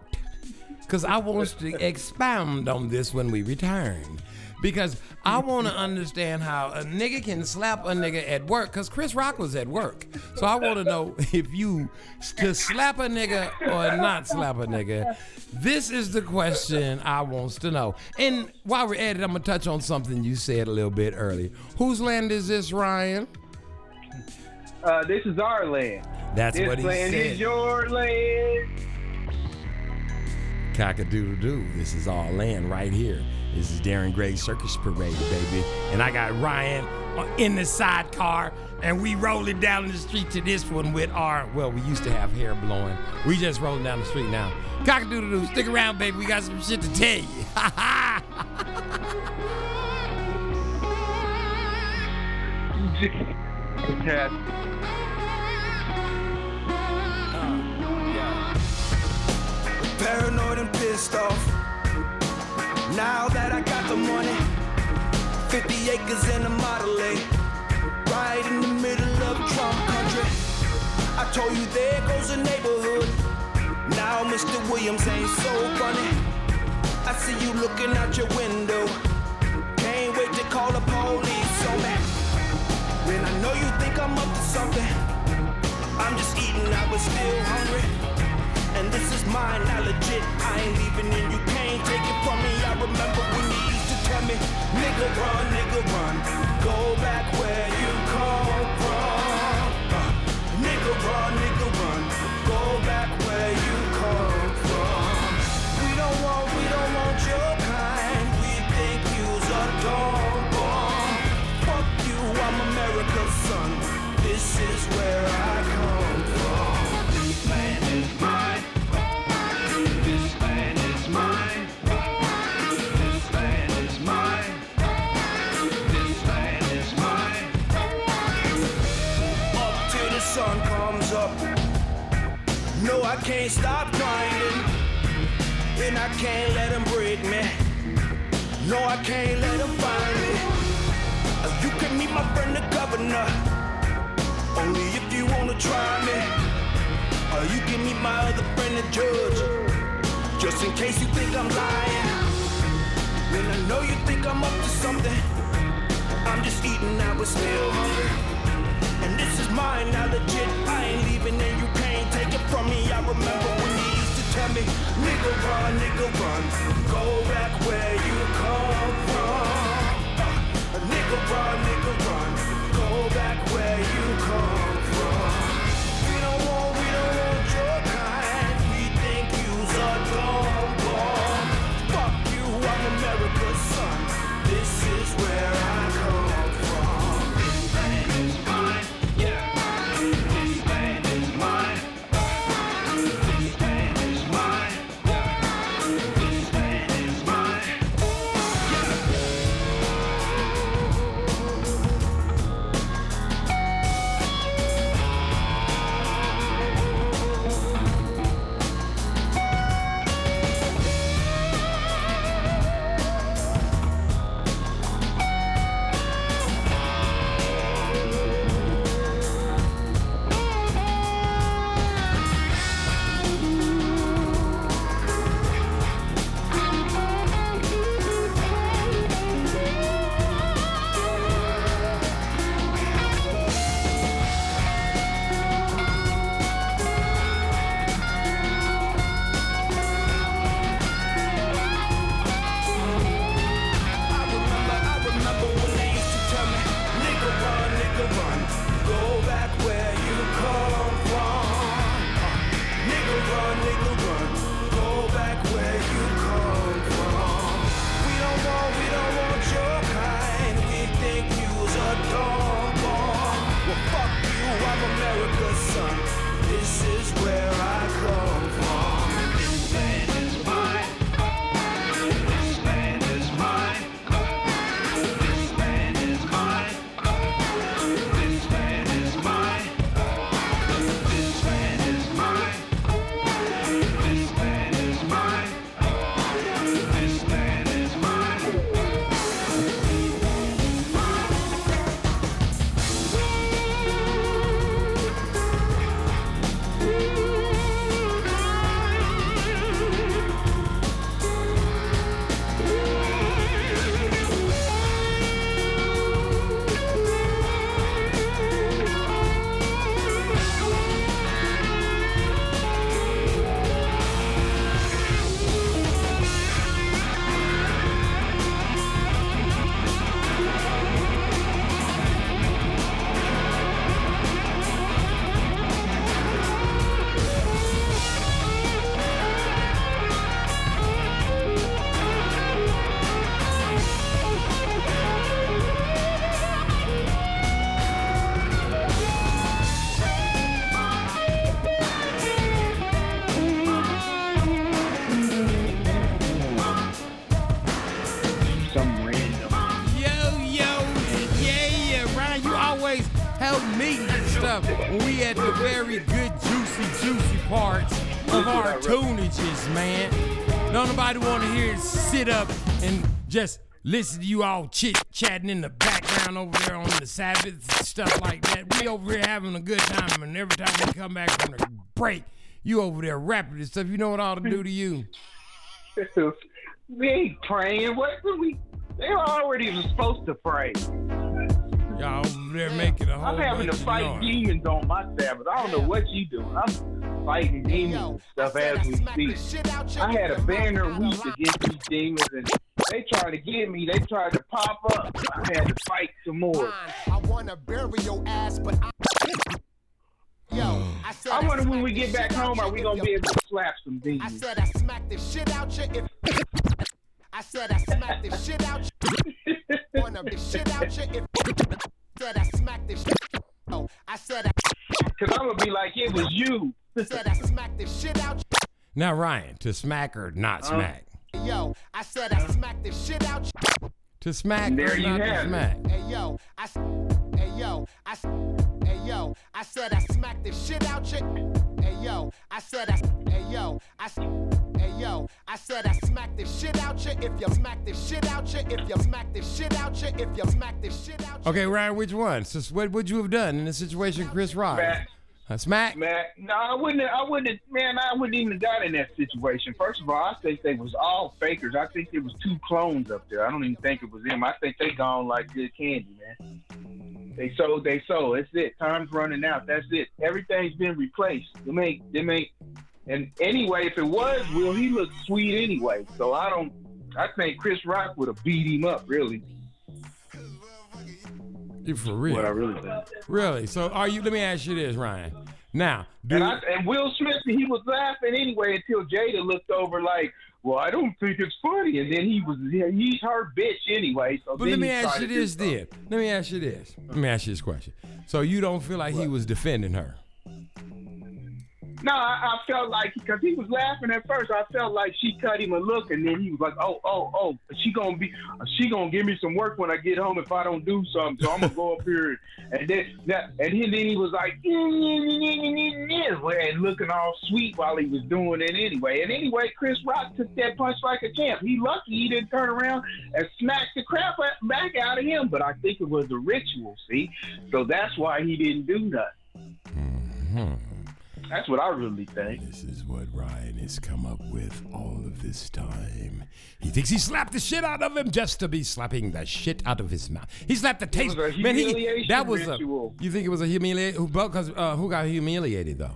A: because I want to expound on this when we return. Because I want to understand how a nigga can slap a nigga at work. Because Chris Rock was at work. So I want to know if you to slap a nigga or not slap a nigga. This is the question I wants to know. And while we're at it, I'm going to touch on something you said a little bit earlier. Whose land is this, Ryan?
C: uh, this is our land. That's this what
A: he
C: land
A: said. This is your land.
C: Cock-a-doodle
A: doo. This is our land right here. This is Darren Gray's Circus Parade, baby. And I got Ryan uh, in the sidecar, and we rolling down the street to this one with our, well, we used to have hair blowing. We just rolling down the street now. Cock-a-doodle doo. Stick around, baby. We got some shit to tell you. Ha ha! Cat. Paranoid and pissed off. Now that I got the money, 50 acres and a Model A, right in the middle of Trump country. I told you there goes the neighborhood. Now Mr. Williams ain't so funny. I see you looking out your window. Can't wait to call the police. So man. When I know you think I'm up to something, I'm just eating, I was still hungry. And this is mine, I legit, I ain't leaving and you can't take it from me. I remember when you used to tell me, nigga run, nigga run, go back where you come. can't stop grinding. And I can't let them break me. No, I can't let them find me. Uh, you can meet my friend the governor. Only if you wanna try me. Or uh, you can meet my other friend the judge. Just in case you think I'm lying. And I know you think I'm up to something. I'm just eating, I was still hungry. And this is mine, now legit from me. I remember when you used to tell me, nigga run, nigga run, go back where you come from. Nigga run, nigga run, go back where you come
C: man. Don't nobody want to hear sit up and just listen to you all chit chatting in the background over there on the Sabbath and stuff like that. We over here having a good time, and every time we come back from the break, you over there rapping and stuff. You know what I ought to do to you? we ain't praying. What we? They already supposed to pray. Y'all
A: they're making
C: a whole I'm having to fight demons on my Sabbath. I don't know what you doing. I'm fighting demons and stuff as we speak. I had a banner week against these demons and they tried to get me. They tried to pop up. I had to fight some more. I wanna bury your ass, but I Yo, I, said I wonder I when we get back home, are we gonna be able to slap some demons? I said I smacked the shit out you. If I said I smacked the shit out you wanna be shit out you if said I smacked this shit. Oh, I said I. Cause I'm gonna be like, it was you. said I smacked this
A: shit out you. Now, Ryan, to smack or not uh smack? Yo, I said I smacked this shit out To smack there or you not have to smack?
C: Hey, yo, I. I, hey yo, I said I smacked the shit out your, hey yo, I said I, hey yo,
A: I, hey yo, I said I smacked the shit out you if you smack the shit out you if you smack the shit out you if you smack the shit out you. Okay, Ryan, which one? So what would you have done in the situation, Chris Rock? Smack.
C: Uh, smack. Smack. No, I wouldn't. I wouldn't. Man, I wouldn't even got in that situation. First of all, I think they was all fakers. I think it was two clones up there. I don't even think it was them. I think they gone like good candy, man. They sold, they sold. That's it. Time's running out. That's it. Everything's been replaced. They make, they make. And anyway, if it was Will, he looked sweet anyway. So I don't. I think Chris Rock would have beat him up, really.
A: You for real? What I really think. Really? So are you? Let me ask you this, Ryan. Now,
C: and, I, and Will Smith, he was laughing anyway until Jada looked over like, well, I don't think it's funny. And then he was, he's her bitch anyway.
A: So but let me ask you this, then. Let me ask you this. Let me ask you this question. So you don't feel like what? he was defending her?
C: No, I, I felt like because he was laughing at first. I felt like she cut him a look, and then he was like, "Oh, oh, oh, she gonna be, she gonna give me some work when I get home if I don't do something. So I'm gonna go up here." And then that, and then, then he was like, and looking all sweet while he was doing it anyway. And anyway, Chris Rock took that punch like a champ. He lucky he didn't turn around and smack the crap back out of him. But I think it was a ritual, see. So that's why he didn't do nothing. Mm-hmm. That's what I really think. This
A: is what Ryan has come up with all of this time. He thinks he slapped the shit out of him just to be slapping the shit out of his mouth. He slapped the taste.
C: Man,
A: he,
C: that was ritual.
A: a. You think it was a humiliation? Because uh, who got humiliated though?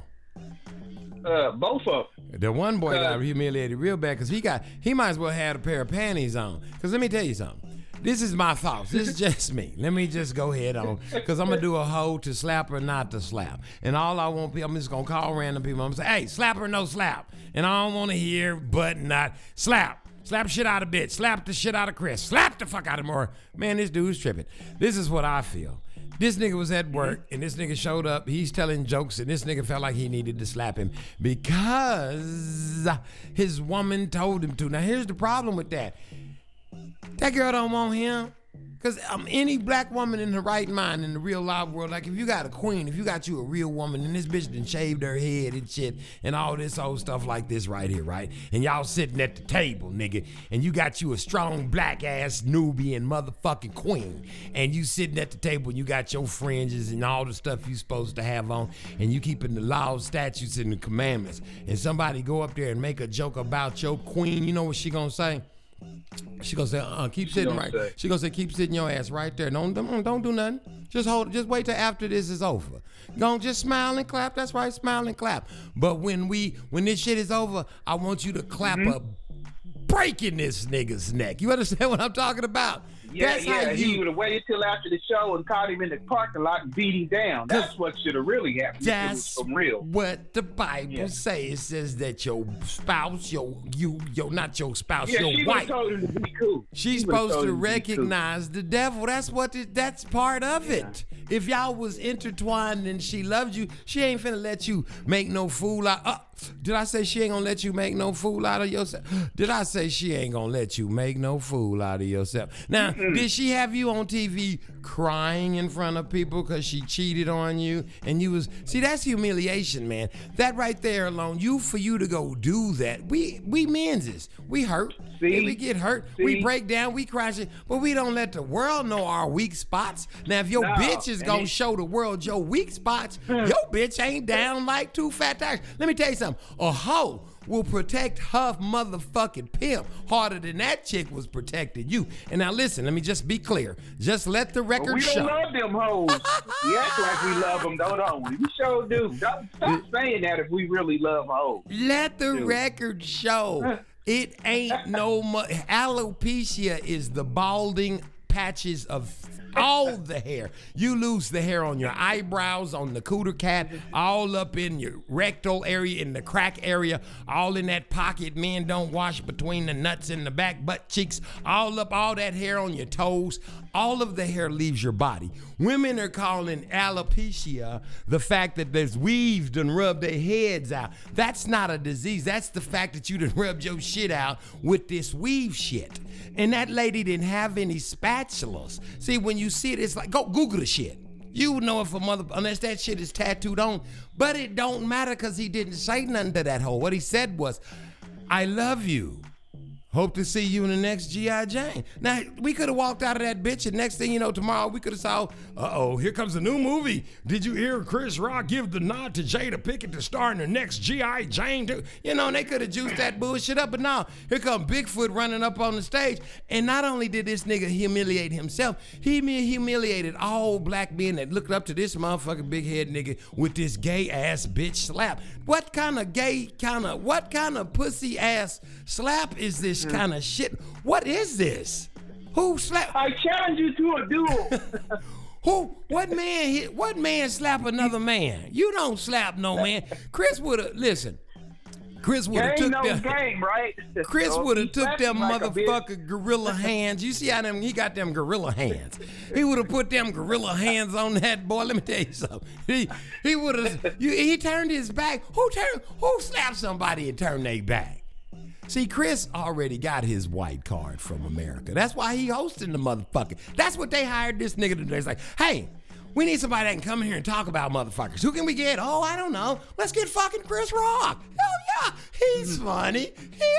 C: Uh, both of
A: them. The one boy got uh, humiliated real bad because he got he might as well had a pair of panties on. Because let me tell you something this is my thoughts. This is just me. Let me just go ahead on because I'm gonna do a hoe to slap or not to slap. And all I want, I'm just gonna call random people. I'm gonna say, hey, slap or no slap. And I don't want to hear but not slap. Slap shit out of bitch. Slap the shit out of Chris. Slap the fuck out of more. Man, this dude's tripping. This is what I feel. This nigga was at work and this nigga showed up. He's telling jokes and this nigga felt like he needed to slap him because his woman told him to. Now, here's the problem with that that girl don't want him. Cause um, any black woman in the right mind in the real live world, like if you got a queen, if you got you a real woman, and this bitch done shaved her head and shit, and all this old stuff like this right here, right? And y'all sitting at the table, nigga, and you got you a strong black ass Nubian motherfucking queen, and you sitting at the table, and you got your fringes and all the stuff you supposed to have on, and you keeping the laws, statutes, and the commandments, and somebody go up there and make a joke about your queen, you know what she gonna say? She gonna say, uh, keep she sitting right. Say. She gonna say, keep sitting your ass right there. Don't, don't, don't do nothing. Just hold. Just wait till after this is over. Don't just smile and clap. That's right, smile and clap. But when we, when this shit is over, I want you to clap mm-hmm. up, breaking this nigga's neck. You understand what I'm talking about?
C: Yeah, That's yeah. How you... He would have waited till after the show and caught him in the parking lot and beat him down. That's what should have really happened. That's real. What
A: the
C: Bible yeah. says
A: it says that your spouse, your you, your not your spouse,
C: yeah,
A: your
C: wife. Told him to be cool.
A: She's she supposed
C: to
A: recognize
C: cool. the
A: devil. That's what that's part of yeah. it. If y'all was intertwined and she loved you, she ain't finna let you make no fool out. Uh, did I say she ain't gonna let you make no fool out of yourself? Did I say she ain't gonna let you make no fool out of yourself? Now, mm-hmm. did she have you on TV crying in front of people because she cheated on you and you was see that's humiliation, man. That right there alone, you for you to go do that. We we men's is we hurt, see? we get hurt, see? we break down, we crash it, but we don't let the world know our weak spots. Now, if your no, bitch is gonna it- show the world your weak spots, your bitch ain't down like two fat tires. Let me tell you something something. A hoe will protect her motherfucking pimp harder than that chick was protecting you. And now listen, let me just be clear. Just let the record show. we show.
C: not love
A: them
C: hoes. we act like we love them, though, don't we? We sure do. stop uh, saying that if we really love hoes.
A: Let the Dude. record show. It ain't no mu- alopecia is the balding patches of all the hair. You lose the hair on your eyebrows, on the cooter cat, all up in your rectal area, in the crack area, all in that pocket. Men don't wash between the nuts and the back butt cheeks, all up all that hair on your toes, all of the hair leaves your body. Women are calling alopecia the fact that there's weaved and rubbed their heads out. That's not a disease. That's the fact that you didn't rubbed your shit out with this weave shit. And that lady didn't have any spatulas. See, when you see it, it's like, go Google the shit. You would know if a mother, unless that shit is tattooed on. But it don't matter because he didn't say nothing to that hoe. What he said was, I love you. Hope to see you in the next G.I. Jane. Now, we could have walked out of that bitch, and next thing you know, tomorrow we could have saw, uh oh, here comes a new movie. Did you hear Chris Rock give the nod to Jada Pinkett to star in the next G.I. Jane? You know, and they could have juiced that bullshit up, but now here come Bigfoot running up on the stage. And not only did this nigga humiliate himself, he humiliated all black men that looked up to this motherfucking big head nigga with this gay ass bitch slap. What kind of gay, kind of, what kind of pussy ass slap is this Mm-hmm. kind of shit? What is this? Who slapped? I
C: challenge you to a duel.
A: Who? What man? Hit, what man slap another man? You don't slap no man. Chris would have listen. Chris would have took
C: no
A: them.
C: Game, right?
A: Chris would have took them like motherfucker gorilla hands. You see how them? He got them gorilla hands. He would have put them gorilla hands on that boy. Let me tell you something. He he would have. He turned his back. Who turned? Who slapped somebody and turned their back? See, Chris already got his white card from America. That's why he hosting the motherfucker. That's what they hired this nigga to do. It's like, hey, we need somebody that can come in here and talk about motherfuckers. Who can we get? Oh, I don't know. Let's get fucking Chris Rock. Hell yeah. He's hmm. funny.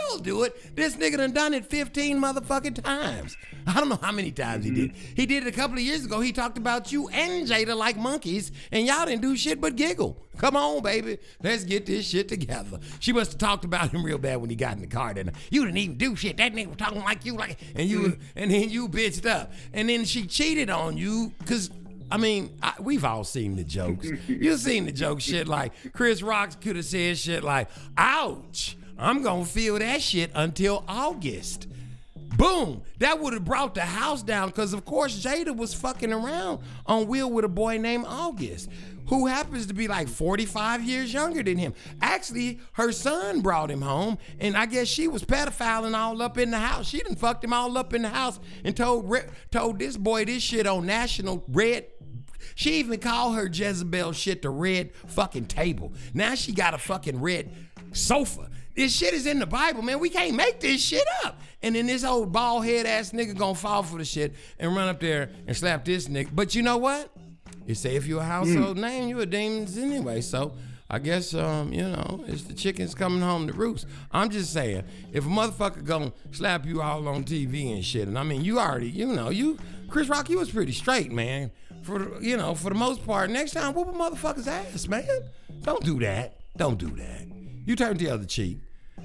A: He'll do it. This nigga done done it 15 motherfucking times. I don't know how many times he did. Hmm. He did it a couple of years ago. He talked about you and Jada like monkeys, and y'all didn't do shit but giggle. Come on, baby. Let's get this shit together. She must have talked about him real bad when he got in the car. Then you didn't even do shit. That nigga was talking like you, like, and you, hmm. and then you bitched up, and then she cheated on you because I mean, I, we've all seen the jokes. You've seen the joke shit like Chris Rock could have said shit like, ouch, I'm going to feel that shit until August. Boom. That would have brought the house down because, of course, Jada was fucking around on wheel with a boy named August, who happens to be like 45 years younger than him. Actually, her son brought him home, and I guess she was pedophiling all up in the house. She done fucked him all up in the house and told told this boy this shit on national red she even called her Jezebel shit the red fucking table. Now she got a fucking red sofa. This shit is in the Bible, man. We can't make this shit up. And then this old bald head ass nigga gonna fall for the shit and run up there and slap this nigga. But you know what? You say if you're a household mm. name, you're a demons anyway. So I guess um, you know, it's the chickens coming home to roost. I'm just saying, if a motherfucker gonna slap you all on TV and shit, and I mean you already, you know, you Chris Rock, you was pretty straight, man for you know, for the most part, next time whoop a motherfucker's ass, man. Don't do that. Don't do that. You turn the other cheek.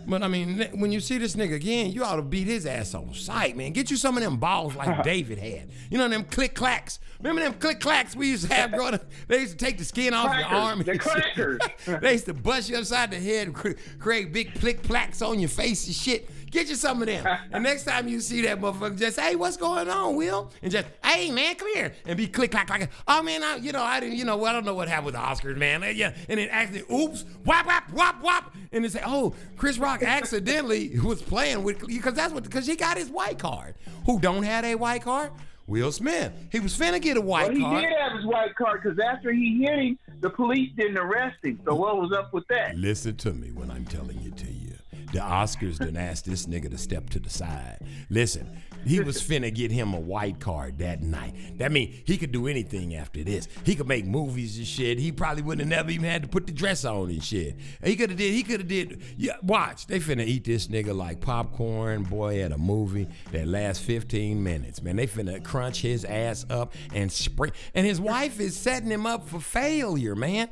A: But I mean, when you see this nigga again, you ought to beat his ass on sight, man. Get you some of them balls like David had. You know them click clacks. Remember them click clacks we used to have growing up? They used to take the skin off crackers, your arm. The
C: crackers.
A: they used to bust you upside the head, create big click clacks on your face and shit. Get you some of them. and next time you see that motherfucker, just hey, what's going on, Will? And just hey, man, come here, and be click clack clack. Oh man, I, you know I didn't, you know well, I don't know what happened with the Oscars, man. And, yeah, and then actually, oops, whop whop whop whop, and they say, oh, Chris Rock accidentally was playing with because that's what because he got his white card. Who don't have a white card? Will Smith. He was finna get a white
C: well, he
A: card.
C: did have his white card because after he hit him, the police didn't arrest him. So what was up with that?
A: Listen to me when I'm telling you to you. The Oscars done asked this nigga to step to the side. Listen, he was finna get him a white card that night. That mean he could do anything after this. He could make movies and shit. He probably wouldn't have never even had to put the dress on and shit. He could have did. He could have did. Yeah, watch. They finna eat this nigga like popcorn, boy, at a movie that lasts 15 minutes. Man, they finna crunch his ass up and spray. And his wife is setting him up for failure, man.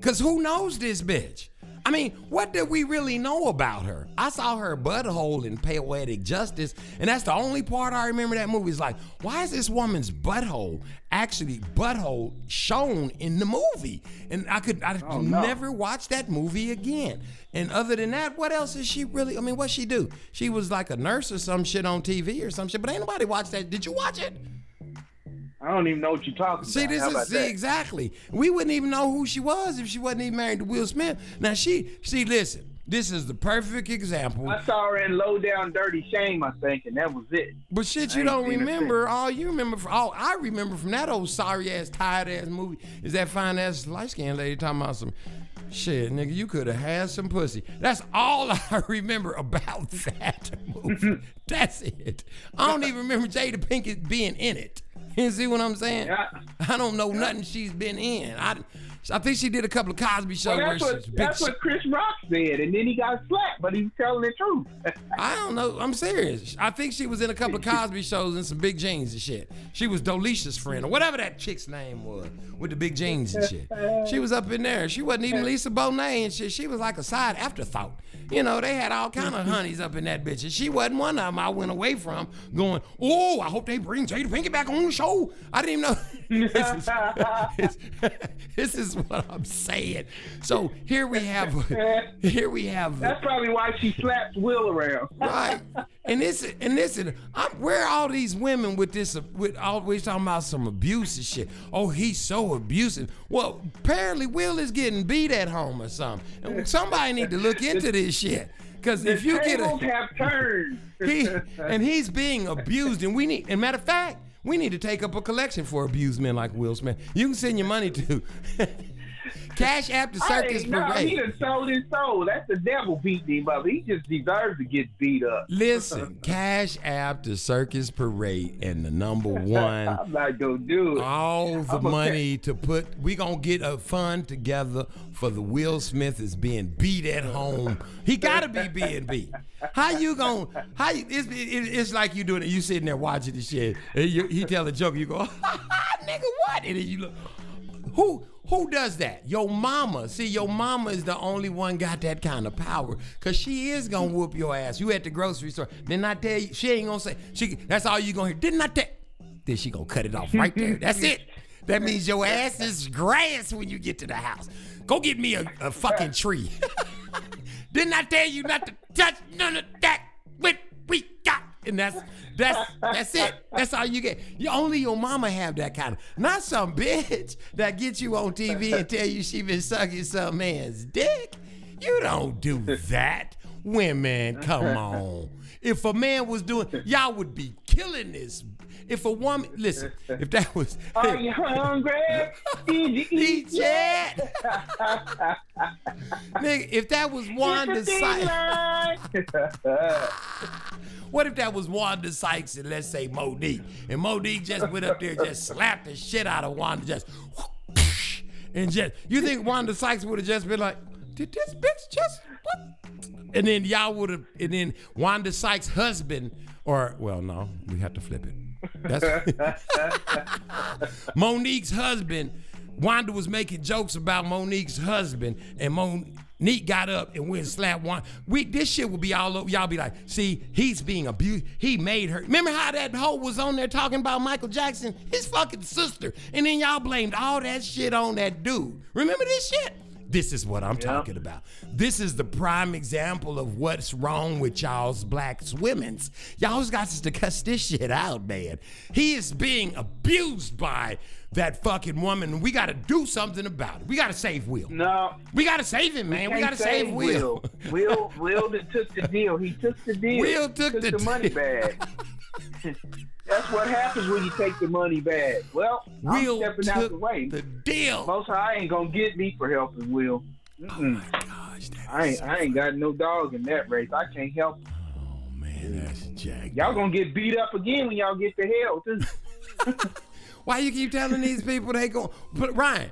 A: Cause who knows this bitch? I mean, what did we really know about her? I saw her butthole in Poetic Justice, and that's the only part I remember that movie. Is like, why is this woman's butthole actually butthole shown in the movie? And I could I oh, no. never watch that movie again. And other than that, what else is she really? I mean, what she do? She was like a nurse or some shit on TV or some shit, but ain't nobody watched that. Did you watch it?
C: I don't even know what you're talking see, about.
A: This
C: How is,
A: see, this is exactly. We wouldn't even know who she was if she wasn't even married to Will Smith. Now she, see listen. This is the perfect example.
C: I saw her in Low Down Dirty Shame, I think, and that was it.
A: But shit, you don't remember. All you remember, from, all I remember from that old sorry ass, tired ass movie is that fine ass light skinned lady talking about some shit, nigga. You could have had some pussy. That's all I remember about that movie. That's it. I don't even remember Jada Pinkett being in it. You see what I'm saying? Yeah. I don't know nothing she's been in. I I think she did a couple of Cosby shows.
C: Well, that's, what, what Chris Rock said, and then he got slapped, but he's telling the truth. I
A: don't know. I'm serious. I think she was in a couple of Cosby shows and some big jeans and shit. She was Dolisha's friend or whatever that chick's name was with the big jeans and shit. She was up in there. She wasn't even Lisa Bonet and shit. She was like a side afterthought. You know, they had all kind of honeys up in that bitch, and she wasn't one of them. I went away from going, oh, I hope they bring Jada Pinkett back on the show. I didn't even know this, is, this, is what I'm saying. So here we have here we have
C: That's probably why she slapped Will around.
A: Right. And this and listen, I'm where are all these women with this with always talking about some abusive shit. Oh, he's so abusive. Well, apparently Will is getting beat at home or something. And somebody need to look into this shit. Because if you get a,
C: have turned.
A: he, and he's being abused, and we need. And matter of fact, we need to take up a collection for abused men like Will Smith. You can send your money to Cash App the circus
C: parade. He just sold his soul. That's the devil beating him up. He just deserves to get beat up.
A: Listen, Cash App the circus parade and the number one. I'm
C: not gonna do
A: it. All the I'm money okay. to put. We gonna get a fund together for the Will Smith is being beat at home. he gotta be being beat. How you gonna? How you, it's, it, it's like you doing it. You sitting there watching this shit. You, he tell a joke. You go, nigga, what? And then you look. Who who does that? Your mama. See, your mama is the only one got that kind of power. Cause she is gonna whoop your ass. You at the grocery store. Didn't I tell you? She ain't gonna say she that's all you gonna hear. Didn't I tell then she gonna cut it off right there. That's it. That means your ass is grass when you get to the house. Go get me a, a fucking tree. Didn't I tell you not to touch none of that? What we got and that's that's that's it. That's all you get. You only your mama have that kind of not some bitch that gets you on TV and tell you she been sucking some man's dick. You don't do that. Women, come on. If a man was doing, y'all would be killing this if a woman, listen, if that was.
C: Are you hungry? Did
A: you eat yet? Nigga, if that was Wanda Sykes. what if that was Wanda Sykes and let's say Monique? And Monique just went up there and just slapped the shit out of Wanda, just. And just, you think Wanda Sykes would have just been like, did this bitch just what? And then y'all would have, and then Wanda Sykes' husband, or well, no, we have to flip it. That's Monique's husband. Wanda was making jokes about Monique's husband, and Monique got up and went and slapped Wanda. We this shit will be all over. Y'all be like, see, he's being abused. He made her. Remember how that hoe was on there talking about Michael Jackson, his fucking sister, and then y'all blamed all that shit on that dude. Remember this shit? This is what I'm yep. talking about. This is the prime example of what's wrong with y'all's black women's. Y'all's got to cuss this shit out, man. He is being abused by that fucking woman. We got to do something about it. We got to save Will.
C: No.
A: We got to save him, man. We, we got to save, Will.
C: Will. Will, took the deal. He took the deal. Will took, took the, the money bag. That's what happens when you take the money back. Well, Will I'm stepping out the way.
A: The deal.
C: Most High ain't gonna get me for helping Will. Oh Mm-mm. Oh my gosh, I ain't, so I ain't got no dog in that race. I can't help. Oh man, that's Jack. Y'all gonna get beat up again when y'all get to hell
A: Why you keep telling these people they gonna? But Ryan,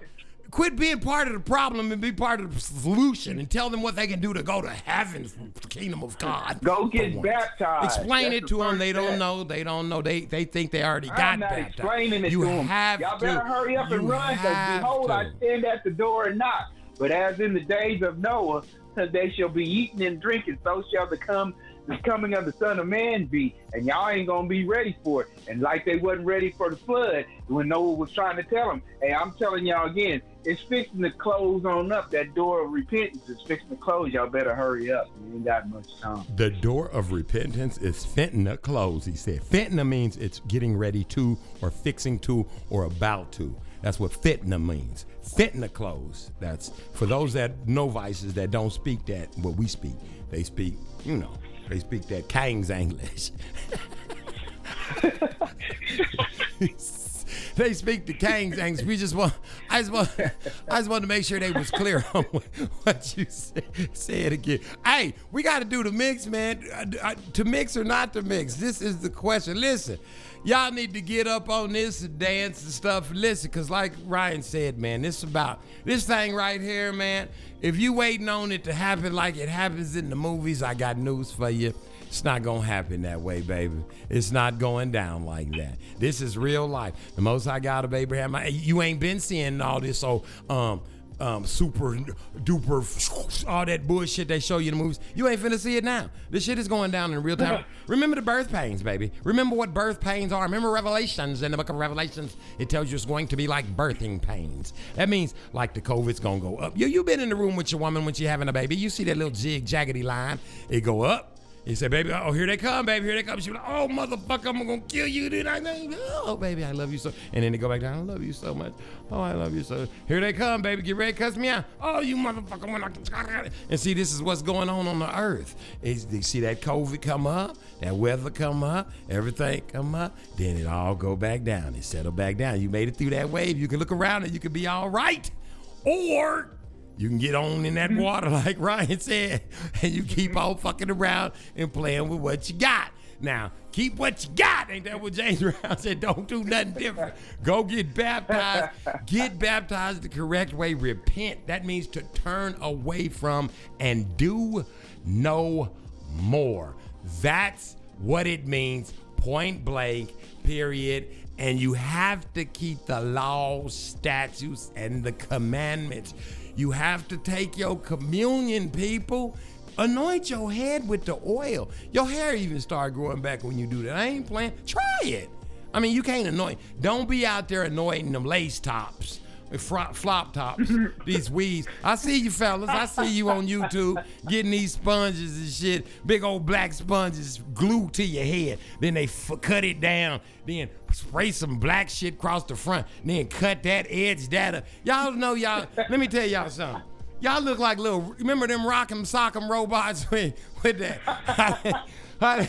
A: quit being part of the problem and be part of the solution and tell them what they can do to go to heaven the kingdom of god
C: go get baptized
A: explain That's it to the them they don't know they don't know they they think they already
C: got
A: I'm not baptized explaining it you
C: to them.
A: have y'all
C: better hurry up and you run because behold to. i stand at the door and knock but as in the days of noah they shall be eating and drinking so shall become. come the coming of the Son of Man be, and y'all ain't gonna be ready for it. And like they wasn't ready for the flood when Noah was trying to tell them, hey, I'm telling y'all again, it's fixing to close on up. That door of repentance is fixing to close. Y'all better hurry up. We ain't got much time.
A: The door of repentance is fentanyl close, he said. Fentanyl means it's getting ready to or fixing to or about to. That's what fentanyl means. Fentanyl close. That's for those that know vices that don't speak that what we speak. They speak, you know, they speak that King's English. they speak the King's English. We just want, I just want, I just want to make sure they was clear on what, you said. Say it again. Hey, we got to do the mix, man. Uh, uh, to mix or not to mix? This is the question. Listen, y'all need to get up on this and dance and stuff. Listen, cause like Ryan said, man, this about this thing right here, man. If you waiting on it to happen like it happens in the movies, I got news for you. It's not gonna happen that way, baby. It's not going down like that. This is real life. The most I got of Abraham, you ain't been seeing all this. So, um, um, super duper, all that bullshit they show you in the movies. You ain't finna see it now. This shit is going down in real time. Remember the birth pains, baby. Remember what birth pains are. Remember Revelations in the book of Revelations. It tells you it's going to be like birthing pains. That means like the COVID's gonna go up. You you been in the room with your woman when she having a baby. You see that little jig jaggedy line. It go up he said, "Baby, oh here they come, baby, here they come." She was like, "Oh motherfucker, I'm gonna kill you, dude!" I oh baby, I love you so. And then they go back down. I love you so much. Oh, I love you so. Here they come, baby. Get ready, cuss me out. Oh, you motherfucker, when I and see this is what's going on on the earth. Is you see that COVID come up, that weather come up, everything come up, then it all go back down. It settle back down. You made it through that wave. You can look around and you can be all right, or you can get on in that mm-hmm. water, like Ryan said, and you keep mm-hmm. on fucking around and playing with what you got. Now, keep what you got. Ain't that what James Brown said? Don't do nothing different. Go get baptized. Get baptized the correct way. Repent. That means to turn away from and do no more. That's what it means, point blank, period. And you have to keep the laws, statutes, and the commandments. You have to take your communion, people. Anoint your head with the oil. Your hair even start growing back when you do that. I ain't playing. Try it. I mean, you can't anoint. Don't be out there anointing them lace tops Flop, flop tops, these weeds. I see you fellas. I see you on YouTube getting these sponges and shit. Big old black sponges glued to your head. Then they f- cut it down. Then spray some black shit across the front. Then cut that edge that up. Y'all know y'all. Let me tell y'all something. Y'all look like little. Remember them rock'em sock'em robots with, with that.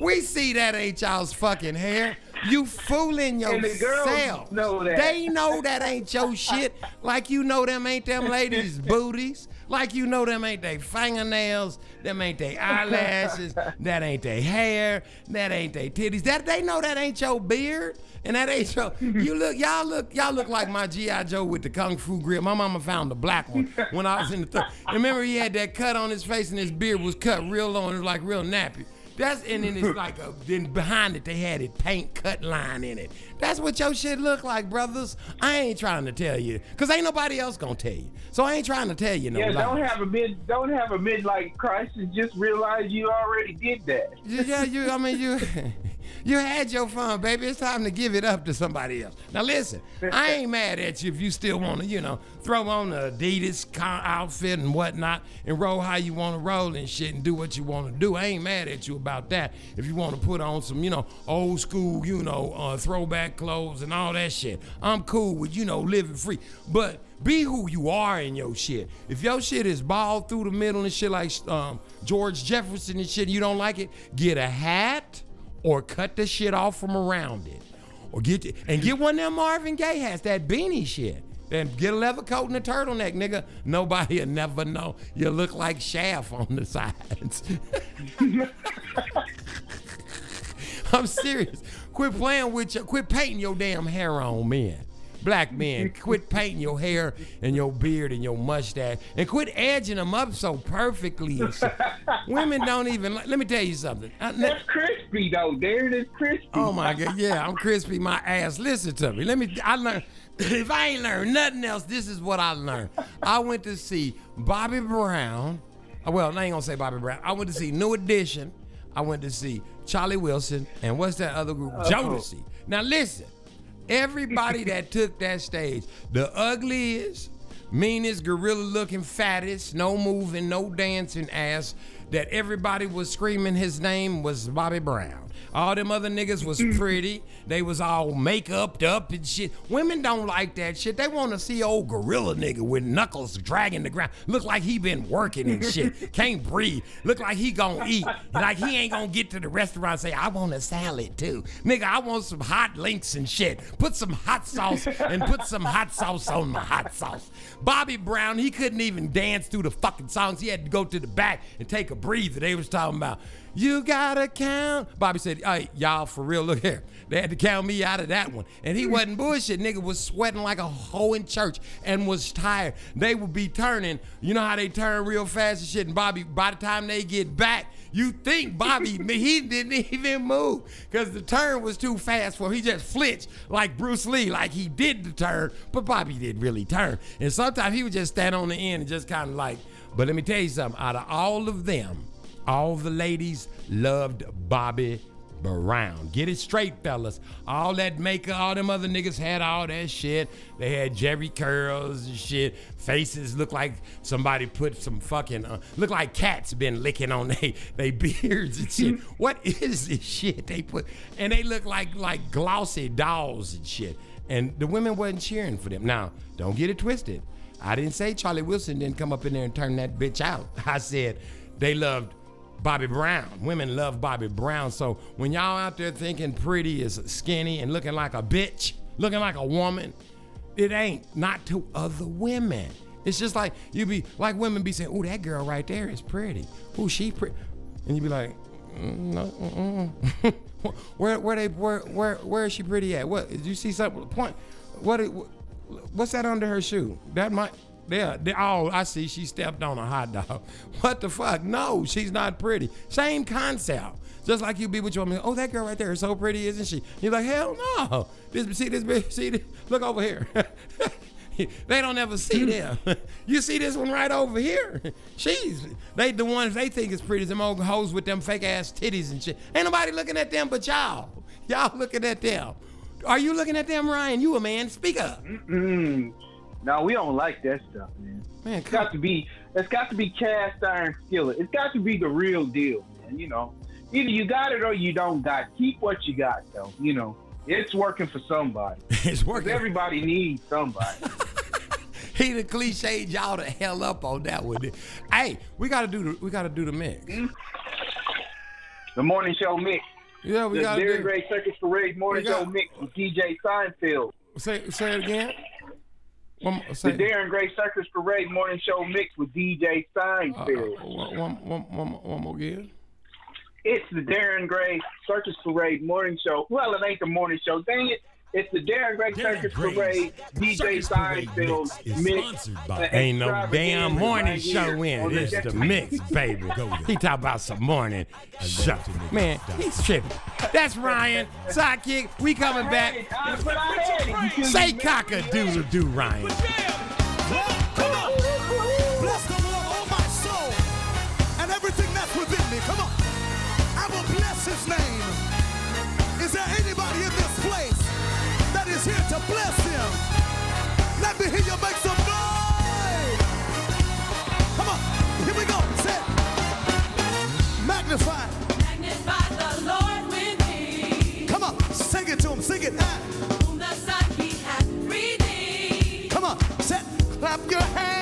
A: we see that ain't y'all's fucking hair. You fooling yourself. The know they know that ain't your shit. Like you know them ain't them ladies' booties. Like you know them ain't they fingernails. Them ain't they eyelashes. that ain't they hair. That ain't they titties. That they know that ain't your beard. And that ain't your. You look, y'all look, y'all look like my GI Joe with the kung fu grip. My mama found the black one when I was in the. third. remember, he had that cut on his face, and his beard was cut real long. It was like real nappy. That's and then it's like a, then behind it they had it paint cut line in it. That's what your shit look like, brothers. I ain't trying to tell you, cause ain't nobody else gonna tell you. So I ain't trying to tell you no.
C: Yeah, lies. don't have a mid, don't have a midlife crisis. Just realize you already did that.
A: Yeah, you. I mean you. You had your fun, baby. It's time to give it up to somebody else. Now listen, I ain't mad at you if you still want to, you know, throw on the Adidas outfit and whatnot and roll how you want to roll and shit and do what you want to do. I ain't mad at you about that. If you want to put on some, you know, old school, you know, uh, throwback clothes and all that shit, I'm cool with, you know, living free. But be who you are in your shit. If your shit is balled through the middle and shit like um, George Jefferson and shit, and you don't like it, get a hat or cut the shit off from around it. Or get and get one of them Marvin Gaye hats, that beanie shit. Then get a leather coat and a turtleneck, nigga. Nobody'll never know. You look like Shaft on the sides. I'm serious. Quit playing with your quit painting your damn hair on, man black men, quit painting your hair and your beard and your mustache and quit edging them up so perfectly. women don't even, like, let me tell you something.
C: I, That's crispy though. There it is crispy.
A: Oh my God. Yeah, I'm crispy. My ass. Listen to me. Let me, I learned. If I ain't learned nothing else, this is what I learned. I went to see Bobby Brown. Uh, well, I ain't gonna say Bobby Brown. I went to see New Edition. I went to see Charlie Wilson and what's that other group? Oh. Jodeci. Now listen, Everybody that took that stage, the ugliest, meanest, gorilla looking, fattest, no moving, no dancing ass that everybody was screaming his name was Bobby Brown. All them other niggas was mm. pretty. They was all make up and shit. Women don't like that shit. They want to see old gorilla nigga with knuckles dragging the ground. Look like he been working and shit. Can't breathe. Look like he gonna eat. Like he ain't gonna get to the restaurant and say, I want a salad too. Nigga, I want some hot links and shit. Put some hot sauce and put some hot sauce on my hot sauce. Bobby Brown, he couldn't even dance through the fucking songs. He had to go to the back and take a breather. They was talking about you gotta count. Bobby said, Hey, y'all, for real, look here. They had to count me out of that one. And he hmm. wasn't bullshit. Nigga was sweating like a hoe in church and was tired. They would be turning. You know how they turn real fast and shit. And Bobby, by the time they get back, you think Bobby, he didn't even move because the turn was too fast for him. He just flinched like Bruce Lee, like he did the turn, but Bobby didn't really turn. And sometimes he would just stand on the end and just kind of like, but let me tell you something, out of all of them, all the ladies loved Bobby Brown. Get it straight, fellas. All that makeup, all them other niggas had all that shit. They had Jheri curls and shit. Faces look like somebody put some fucking uh, look like cats been licking on they they beards and shit. what is this shit they put? And they look like like glossy dolls and shit. And the women wasn't cheering for them. Now, don't get it twisted. I didn't say Charlie Wilson didn't come up in there and turn that bitch out. I said they loved Bobby Brown. Women love Bobby Brown. So when y'all out there thinking pretty is skinny and looking like a bitch, looking like a woman, it ain't. Not to other women. It's just like you be like women be saying, "Oh, that girl right there is pretty. Oh, she pretty," and you be like, mm, "No, where where they where where where is she pretty at? What did you see something? Point. What, what what's that under her shoe? That might they they oh, I see she stepped on a hot dog. What the fuck? No, she's not pretty. Same concept. Just like you be with your woman. Oh, that girl right there is so pretty, isn't she? You're like, hell no. This, see this bitch? See this? Look over here. they don't ever see them. you see this one right over here. She's they the ones they think is pretty. Them old hoes with them fake ass titties and shit. Ain't nobody looking at them but y'all. Y'all looking at them. Are you looking at them, Ryan? You a man? Speak up. Mm-mm.
C: No, we don't like that stuff, man. Man, it's got to be it's got to be cast iron skillet. It's got to be the real deal, man. You know, either you got it or you don't got. It. Keep what you got, though. You know, it's working for somebody. it's working. Everybody needs somebody.
A: he the cliche y'all the hell up on that one. hey, we gotta do the we gotta do the mix. Hmm?
C: The morning show mix.
A: Yeah,
C: we the
A: gotta Dairy
C: do. Great Circus Parade morning got... show mix with DJ Seinfeld.
A: Say say it again.
C: One, the Darren Gray Circus Parade Morning Show mix with DJ Seinfeld.
A: Uh, one, one, one, one more again.
C: It's the Darren Gray Circus Parade Morning Show. Well, it ain't the morning show. Dang it. It's the Darren Gray Circus Parade DJ Seinfeld mix. mix
A: Ain't no damn morning show in. It's the mix, baby. he talk about some morning show. Man, he's tripping. That's Ryan. Sidekick, we coming back. Say cock a doodle do, Ryan. Oh
D: come on. I will bless his name. here to bless him. Let me hear you make some noise. Come on, here we go. Say, magnify.
E: Magnify the Lord with me.
D: Come on, sing it to him, sing it.
E: Whom the Son he hath redeemed.
D: Come on, set, clap your hands.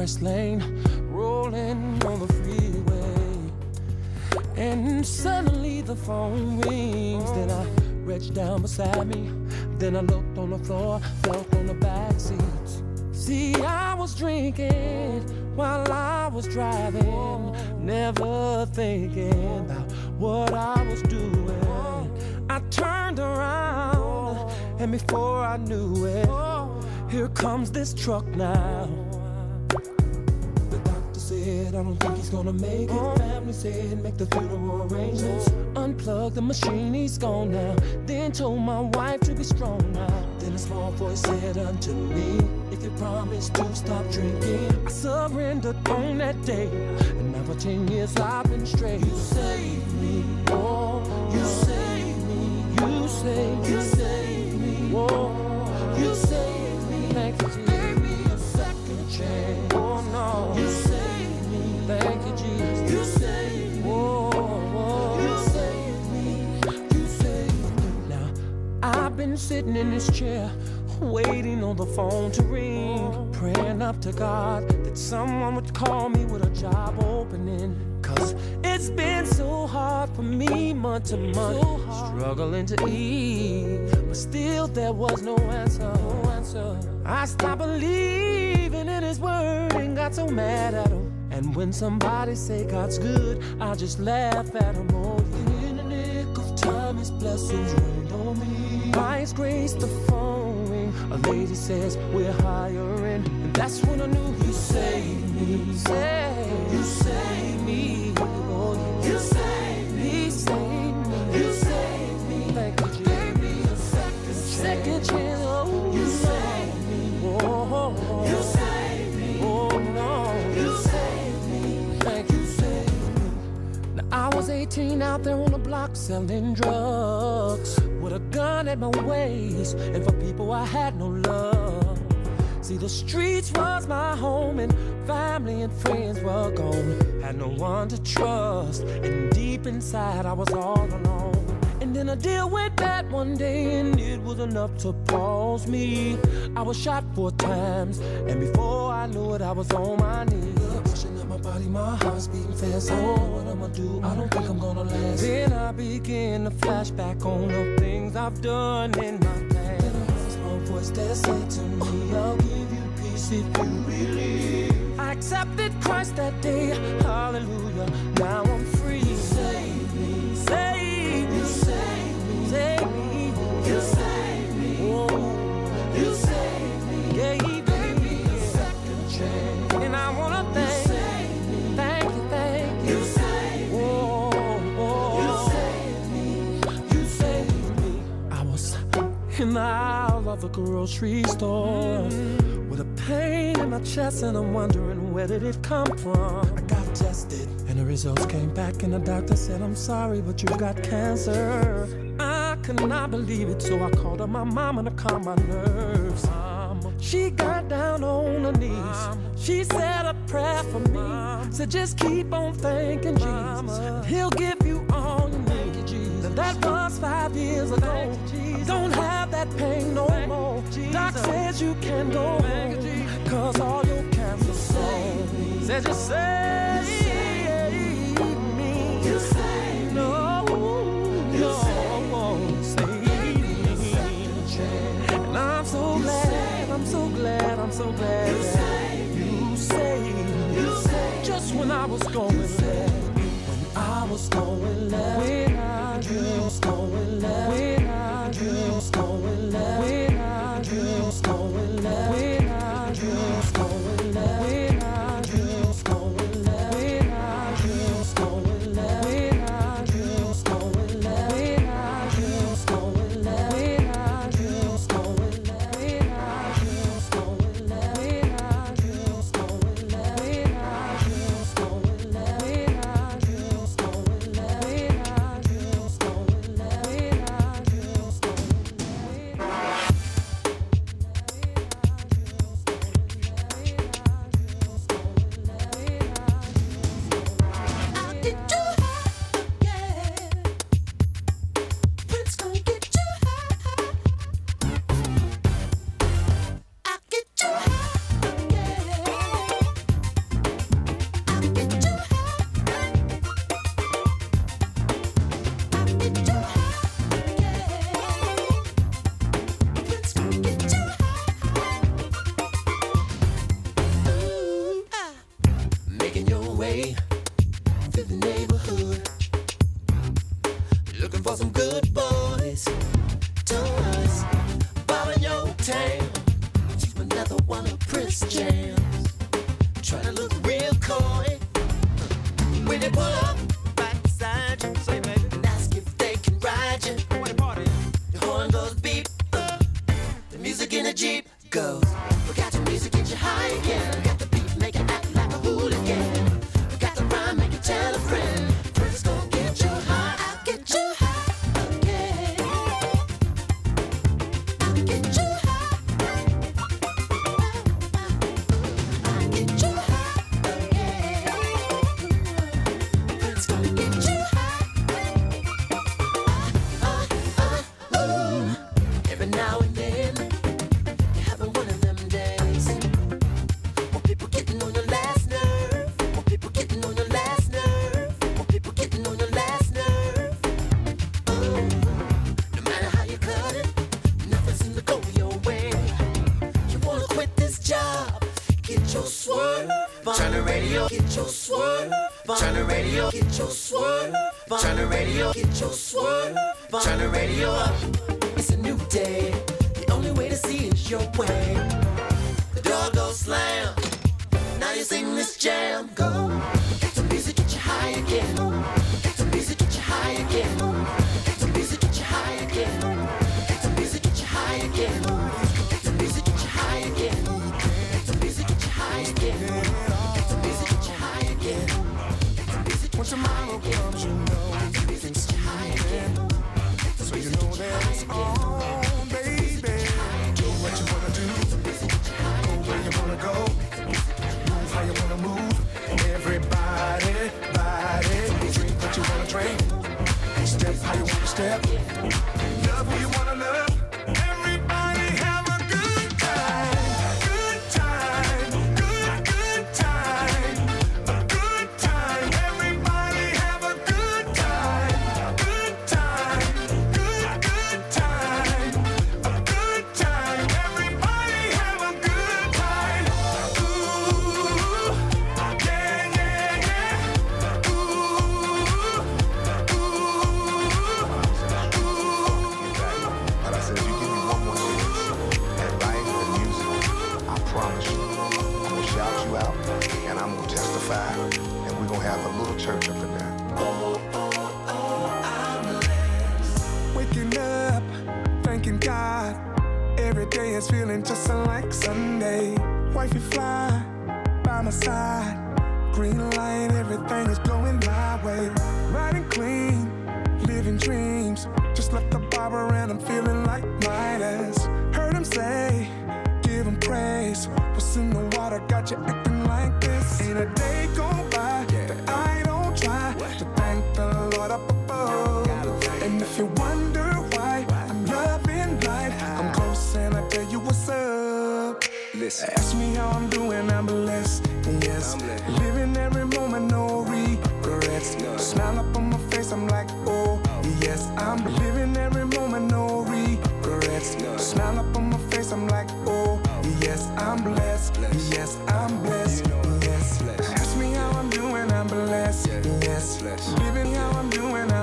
F: express lane, rolling on the freeway. And suddenly the phone rings. Then I reached down beside me. Then I looked on the floor, felt on the back seat. See, I was drinking while I was driving, never thinking about what I was doing. I turned around, and before I knew it, here comes this truck now. gonna make it. Family's in, make the funeral arrangements. Unplug the machine, he's gone now. Then told my wife to be strong now. Then a small voice said unto me, If you promise to stop drinking, I surrendered on that day. And now for 10 years I've been straight. You saved me, oh, you saved me, you saved me, you saved me, oh, you saved me. Thank you, gave me a second chance. been sitting in this chair, waiting on the phone to ring, praying up to God that someone would call me with a job opening. Cause it's been so hard for me, month to month, struggling to eat. But still, there was no answer. No answer. I stopped believing in His word and got so mad at Him. And when somebody say God's good, I just laugh at him. all. Oh, In the nick of time, His blessings rained on me. Lights grace the phone ring. A lady says we're hiring, and that's when I knew you saved me. You saved me. you saved me. You saved me. you. saved me. Oh, you saved me. Oh, you saved me. Oh, you. Saved me. Now I was 18 out there on the block selling drugs gun at my waist, and for people I had no love. See, the streets was my home, and family and friends were gone. Had no one to trust, and deep inside I was all alone. And then a deal went bad one day, and it was enough to pause me. I was shot four times, and before I knew it, I was on my knees body, my heart's beating fast. Oh, what I'ma do? I don't think I'm gonna last. Then I begin to flashback on the things I've done in my past. Then I hear small voice that say to me, I'll give you peace if you believe. I accepted Christ that day. Hallelujah. Now I'm walking aisle of the grocery store with a pain in my chest, and I'm wondering where did it come from. I got tested, and the results came back, and the doctor said, I'm sorry, but you've got cancer. I could not believe it, so I called up my mama to calm my nerves. She got down on her knees. She said a prayer for me. Said, just keep on thanking Jesus, and He'll give you all you need that was five years ago. I don't have that pain no more. Doc says you can go home, cause all your cancer sold. Says you saved me. You saved no, me. No, no, saved me. And I'm so glad, I'm so glad, I'm so You saved me. You saved me. Just when I was going me. I was going left. When I drew, going left. When I drew, going left. was I'm good.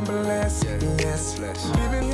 G: blessed. Yes. yes. Living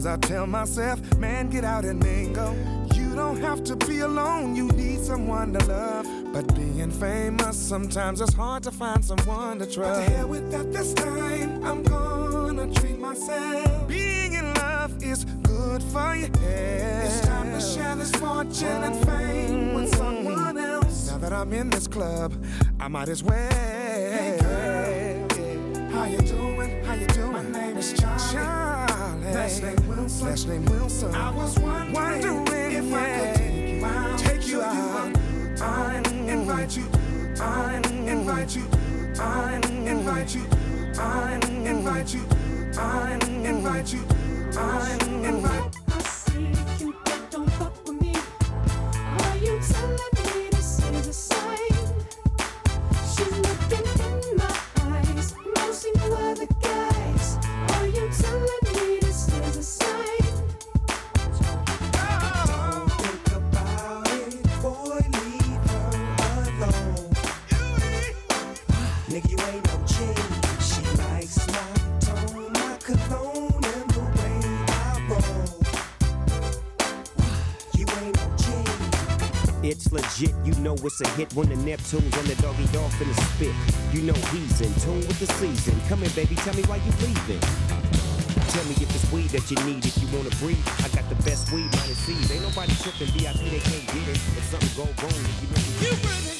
G: Sometimes I tell myself, man, get out and mingle. You don't have to be alone, you need someone to love. But being famous, sometimes it's hard to find someone to trust. But to hell with that this time, I'm gonna treat myself. Being in love is good for you. It's time to share this fortune and fame with someone else. Now that I'm in this club, I might as well. Hey girl, how you doing? How you doing? My name is Charlie. Charlie. Wilson. Last name Wilson. I was wondering, wondering if I could take you, out, take you out. I invite you. I invite you. I invite you. I invite you. I invite you. I invite you.
H: it's a hit when the Neptune's on the doggy dog finna spit. You know he's in tune with the season. Come in, baby, tell me why you leaving. Tell me if it's weed that you need, if you wanna breathe. I got the best weed, minus seeds. Ain't nobody tripping, VIP, they can't get it. If something go wrong, you
G: know You really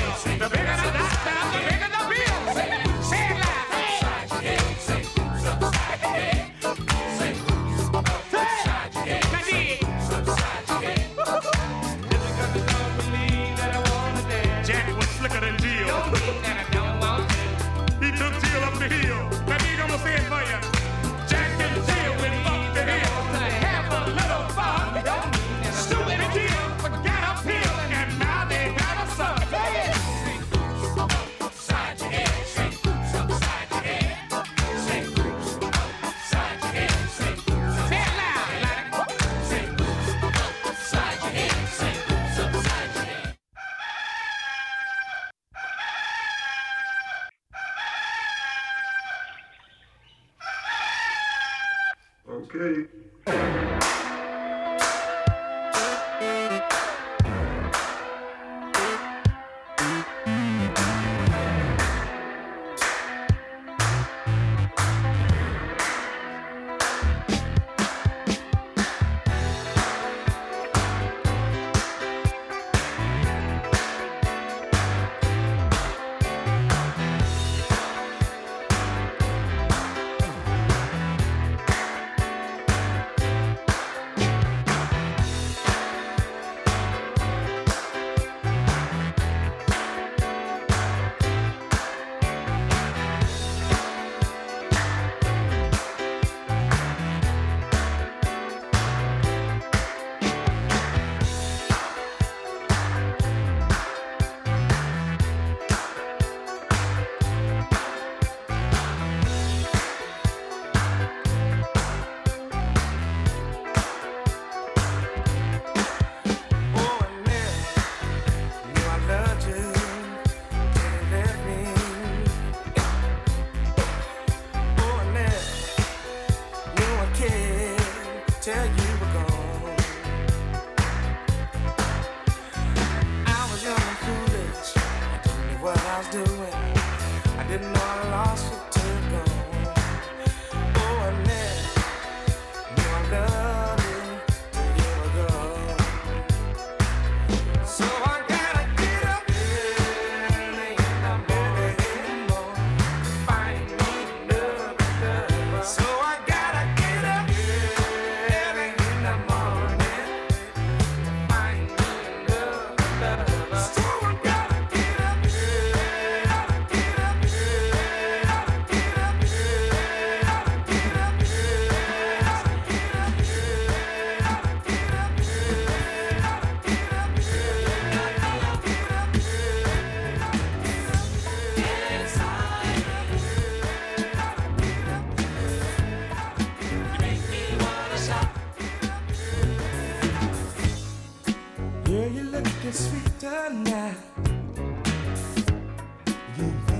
G: you.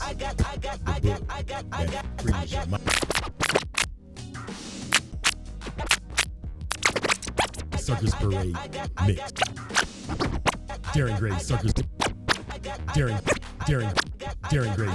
I: Circus Parade mix. Darren Gray, Sucker's. Darren, Darren, Darren Gray.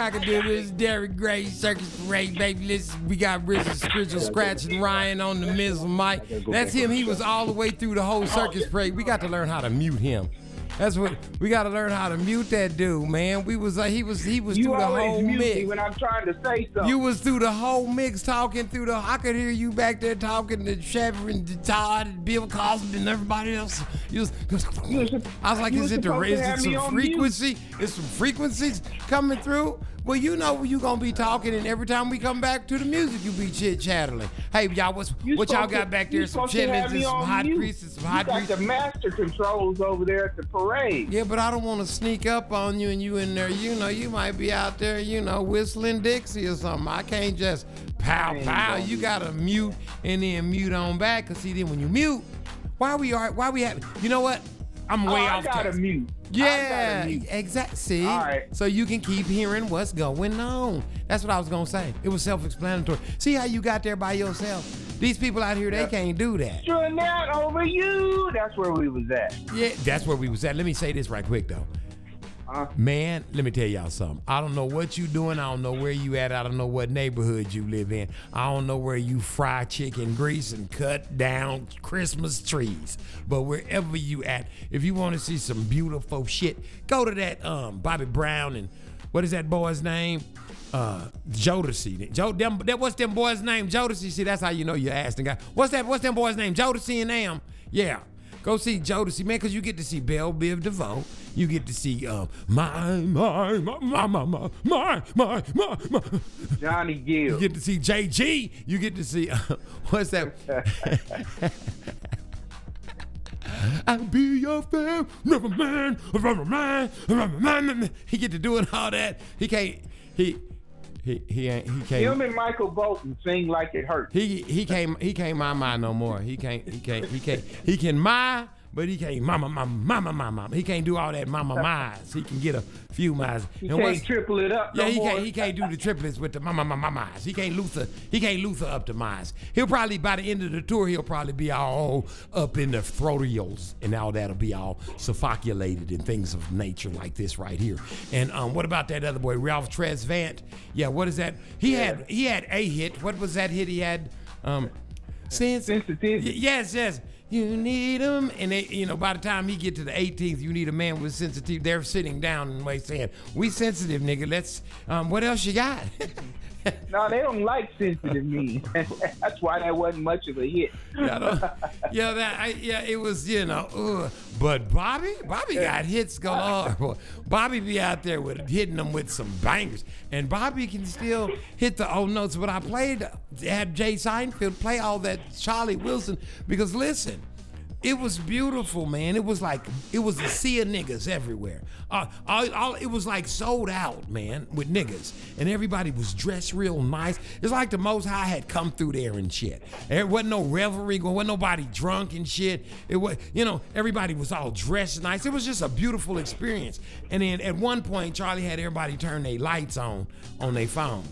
I: Cockadoodles, Derek Gray, Circus Parade, baby. Listen, we got Richard Scritchell scratching Ryan on the mizzle mic. That's him. He was all the way through the whole Circus Parade. We got to learn how to mute him. That's what we got to learn how to mute that dude, man. We was like uh, he was he was you through the whole
J: mix. when I'm trying to say something.
I: You was through the whole mix talking through the. I could hear you back there talking to Shepard and Todd and Bill Cosby and everybody else. You was, I was like, is it the is some frequency? Mute? Is some frequencies coming through? Well, you know you gonna be talking, and every time we come back to the music, you be chit chatting. Hey, y'all, what's what y'all got to, back there? Some chitlins and some hot greases, some hot
J: greases. the master controls over there at the parade.
I: Yeah, but I don't want to sneak up on you, and you in there. You know, you might be out there, you know, whistling Dixie or something. I can't just pow pow. You gotta mute and then mute on back. Cause see, then when you mute, why we are why we have? You know what? I'm way oh, off. I
J: gotta task. mute.
I: Yeah, exactly. See, so you can keep hearing what's going on. That's what I was gonna say. It was self-explanatory. See how you got there by yourself. These people out here, they can't do that. Sure,
J: not over you. That's where we was at.
I: Yeah, that's where we was at. Let me say this right quick though huh Man, let me tell y'all something. I don't know what you doing. I don't know where you at. I don't know what neighborhood you live in. I don't know where you fry chicken grease and cut down Christmas trees. But wherever you at, if you want to see some beautiful shit, go to that um Bobby Brown and what is that boy's name? Uh, Jodeci. Joe, them, that what's them boy's name? Jodeci. See, that's how you know you're asking. guy. What's that? What's them boy's name? Jodeci and Am. Yeah, Go see Jodeci, man, because you get to see Bell Biv DeVoe. You get to see uh, my, my, my, my, my, my, my, my, my,
J: Johnny Gill.
I: You get to see JG. You get to see, uh, what's that? I'll be your fam, never man, never man, never man. He get to doing all that. He can't, he, he he ain't he can't.
J: Him and Michael Bolton sing like it hurts.
I: He he can't he can't my my no more. He can't he can't he can't he can my but he can't mama mama mama mama. He can't do all that mama mize. He can get a few miles.
J: He and can't triple it up.
I: Yeah,
J: no
I: he
J: more.
I: can't. He can't do the triplets with the mama mama mize. He can't looser. He can't looser up the mize. He'll probably by the end of the tour he'll probably be all up in the throatials and all that'll be all suffoculated and things of nature like this right here. And um, what about that other boy Ralph Tresvant? Yeah, what is that? He yeah. had he had a hit. What was that hit he had? Um, since
J: sensitivity.
I: Yes, yes. You need them, and they, you know, by the time he get to the 18th, you need a man with sensitive. They're sitting down and way saying, "We sensitive, nigga. Let's. Um, what else you got?" no, they don't
J: like sensitive me. That's why that wasn't much of a hit. yeah, yeah, that I, yeah, it
I: was you know. Ugh. But Bobby, Bobby got hits galore. Bobby be out there with hitting them with some bangers, and Bobby can still hit the old oh, notes. But I played had Jay Seinfeld play all that Charlie Wilson because listen, it was beautiful, man. It was like it was a sea of niggas everywhere. Uh, all, all, it was like sold out, man, with niggas, and everybody was dressed real nice. It's like the Most High had come through there and shit. There wasn't no revelry going. wasn't nobody drunk and shit. It was, you know, everybody was all dressed nice. It was just a beautiful experience. And then at one point, Charlie had everybody turn their lights on on their phone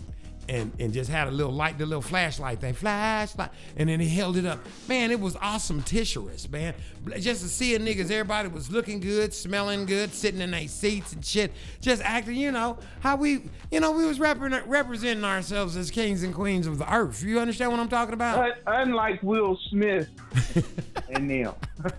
I: and and just had a little light, the little flashlight thing, flashlight, and then he held it up. Man, it was awesome tissuous, man. Just to see a niggas, everybody was looking good, smelling good, sitting in their seats and shit, just acting, you know, how we, you know, we was rep- representing ourselves as kings and queens of the earth. You understand what I'm talking about? But
J: unlike Will Smith and Neil.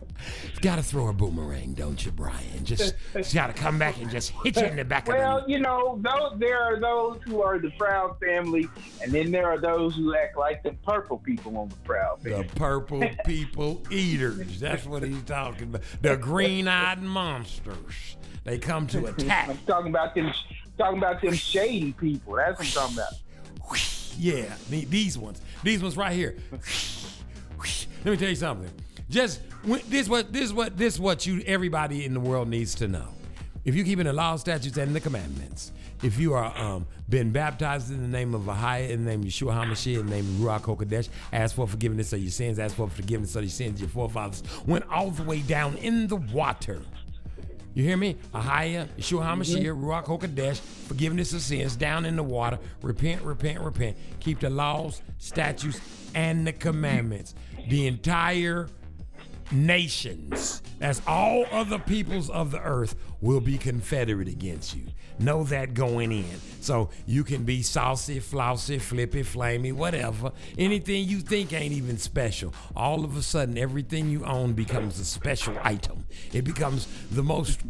I: You've got to throw a boomerang, don't you, Brian? Just, just got to come back and just hit you in the back
J: well, of the
I: Well,
J: you know, those, there are those who are the Proud family, and then there are those who act like the purple people on the Proud
I: family. The purple people eaters. That's what he's talking about. The green eyed monsters. They come to attack.
J: I'm talking about them. Talking about them shady people. That's what I'm talking about. Yeah,
I: these ones. These ones right here. Let me tell you something. Just this what this what this what you everybody in the world needs to know. If you keeping the law, statutes, and the commandments, if you are um, been baptized in the name of Ahiah, in the name of Yeshua HaMashiach, in the name of Ruach HaKodesh, ask for forgiveness of your sins, ask for forgiveness of your sins. Your forefathers went all the way down in the water. You hear me? Ahiah, Yeshua mm-hmm. HaMashiach, Ruach HaKodesh, forgiveness of sins down in the water. Repent, repent, repent. Keep the laws, statutes, and the commandments. The entire nations, that's all other peoples of the earth, will be confederate against you. Know that going in. So you can be saucy, flousy, flippy, flamey, whatever. Anything you think ain't even special. All of a sudden, everything you own becomes a special item. It becomes the most.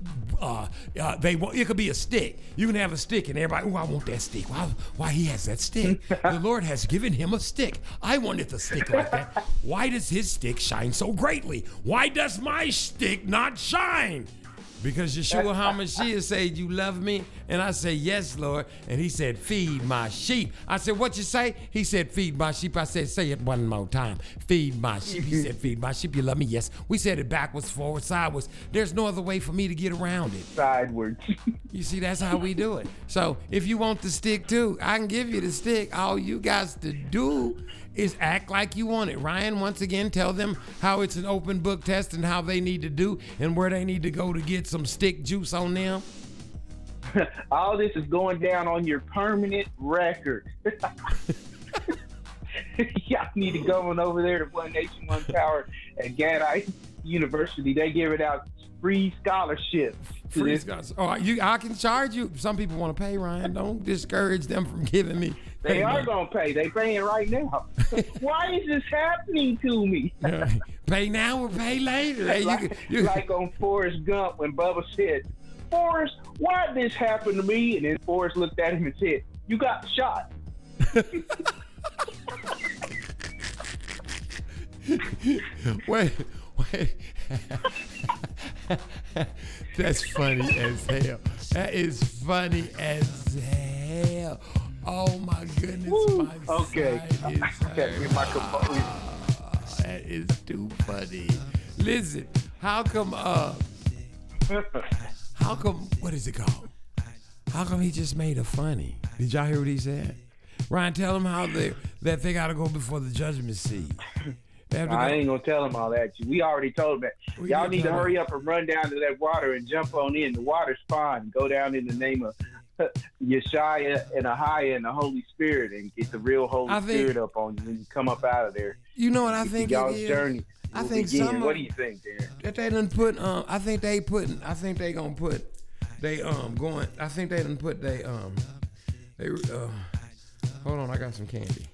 I: Uh, uh, they want. It could be a stick. You can have a stick, and everybody, oh, I want that stick. Why? Why he has that stick? the Lord has given him a stick. I wanted the stick like that. Why does his stick shine so greatly? Why does my stick not shine? Because Yeshua HaMashiach said, You love me? And I said, Yes, Lord. And he said, Feed my sheep. I said, What you say? He said, Feed my sheep. I said, Say it one more time. Feed my sheep. He said, Feed my sheep. You love me? Yes. We said it backwards, forwards, sideways. There's no other way for me to get around it.
J: Sideways.
I: you see, that's how we do it. So if you want the stick too, I can give you the stick. All you got to do is act like you want it. Ryan, once again, tell them how it's an open book test and how they need to do and where they need to go to get some stick juice on them.
J: All this is going down on your permanent record. Y'all need to go on over there to One Nation, One Power at Gad University. They give it out free scholarships. Free
I: scholarships. Oh, you, I can charge you. Some people want to pay, Ryan. Don't discourage them from giving me.
J: They payment. are gonna pay. They paying right now. Why is this happening to me?
I: Pay now or pay later. Hey,
J: you
I: can,
J: you... like on Forrest Gump when Bubba said, "Forrest, why did this happen to me?" And then Forrest looked at him and said, "You got shot."
I: wait, wait. That's funny as hell. That is funny as hell. Oh my goodness.
J: Woo. My okay. Is, okay. my uh,
I: that is too funny. Listen, how come uh how come what is it called? How come he just made a funny? Did y'all hear what he said? Ryan, tell him how they that they gotta go before the judgment seat. I
J: ain't gonna tell them all that. We already told them that. Y'all need to hurry up and run down to that water and jump on in. The water's fine. Go down in the name of Yeshaya and Ahiah and the Holy Spirit and get the real Holy think, Spirit up on you when you come up out of there.
I: You know what I think?
J: Y'all's is, journey. I think begin. some. what do you think, Dan?
I: That they done put. Um, I think they putting. I think they gonna put. They um going. I think they done put. They um. They uh. Hold on, I got some candy.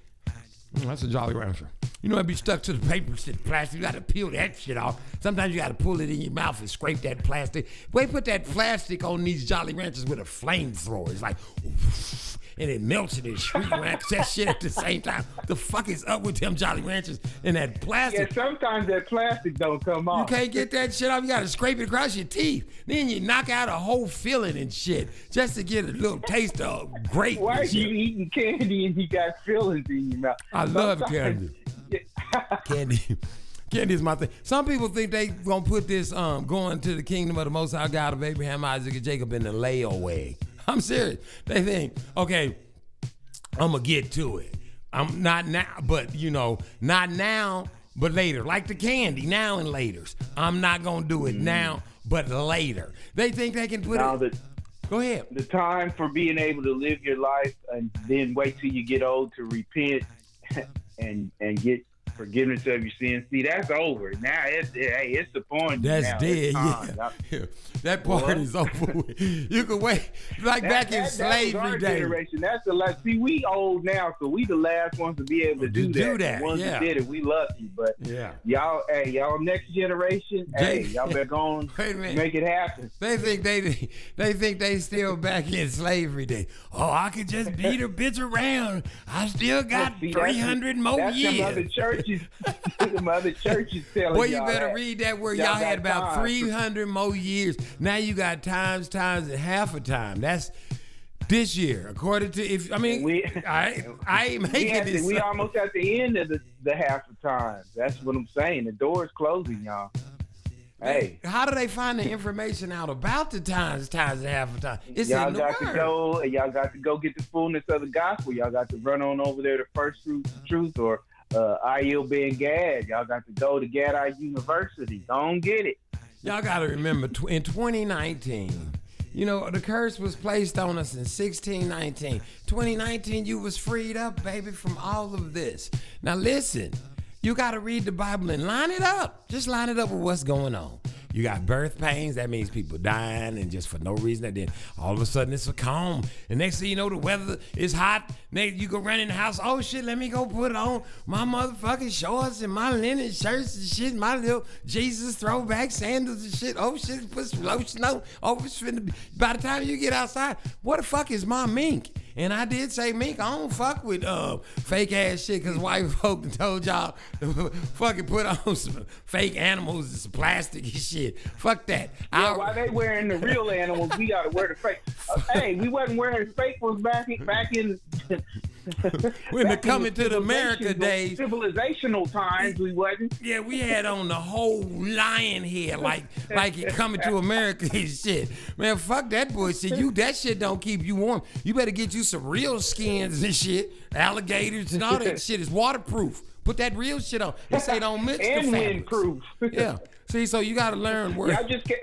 I: Mm, that's a Jolly Rancher. You know, I'd be stuck to the paper instead of plastic. You got to peel that shit off. Sometimes you got to pull it in your mouth and scrape that plastic. they put that plastic on these Jolly Ranchers with a flamethrower. It's like, and it melts in his sweet wax that shit at the same time. The fuck is up with them Jolly Ranchers and that plastic?
J: Yeah, sometimes that plastic don't come
I: off. You can't get that shit off. You gotta scrape it across your teeth. Then you knock out a whole filling and shit just to get a little taste of grape.
J: Why are you eating candy and you got fillings in your mouth? I love candy.
I: candy. Candy is my thing. Some people think they gonna put this um, going to the kingdom of the Most High God of Abraham, Isaac, and Jacob in the layaway. I'm serious. They think, okay, I'm gonna get to it. I'm not now, but you know, not now, but later. Like the candy, now and later's. I'm not gonna do it mm. now, but later. They think they can put now it. The, go ahead.
J: The time for being able to live your life and then wait till you get old to repent and and get forgiveness of your sins. See, that's over. Now it's hey, it's the point.
I: That's now. dead. Yeah. yeah. that part is over. You can wait like that, back that, in that slavery days. Generation.
J: That's the last. See, we old now, so we the last ones to be able to, do, that. do
I: that.
J: ones
I: yeah.
J: did it, we lucky. But yeah,
I: y'all,
J: hey, y'all next generation, they, hey, y'all better go on, make it happen.
I: They think they they think they still back in slavery day. Oh, I could just beat a bitch around. I still got three hundred more years. That's other church
J: churches, telling Boy, you
I: better
J: that.
I: read that word. Y'all, y'all had about time. 300 more years. Now you got times, times, and half a time. That's this year, according to if I mean we, I I
J: ain't making we this. almost at the end of the, the half of time. That's what I'm saying. The door is closing, y'all.
I: Hey, how do they find the information out about the times, times and half a time? It's
J: y'all
I: got
J: word. to go. Y'all got to go get the fullness of the gospel. Y'all got to run on over there to First Truth, Truth, or uh, IU being Gad. Y'all got to go to Gad University. Don't get it.
I: Y'all
J: got to
I: remember tw- in 2019. You know, the curse was placed on us in 1619. 2019, you was freed up, baby, from all of this. Now listen, you got to read the Bible and line it up. Just line it up with what's going on. You got birth pains. That means people dying and just for no reason. And then all of a sudden it's a calm. And next thing you know, the weather is hot. Next, you go run in the house. Oh shit, let me go put on my motherfucking shorts and my linen shirts and shit. My little Jesus throwback sandals and shit. Oh shit, put some lotion on. Oh, it's finna be. By the time you get outside, what the fuck is my mink? And I did say, Mink, I don't fuck with uh, fake ass shit because white folk told y'all to fucking put on some fake animals and some plastic and shit kid. Fuck that.
J: Yeah, why they wearing the real animals? We gotta wear the fake. hey, we wasn't wearing fake ones back in, back in.
I: We the coming to the America days,
J: civilizational times, we wasn't.
I: Yeah, we had on the whole lion head, like like you coming to America and shit. Man, fuck that bullshit. You that shit don't keep you warm. You better get you some real skins and shit, alligators and all that shit is waterproof. Put that real shit on. They say don't mix and the windproof. Yeah, See, so you got to learn where. Y'all just can't.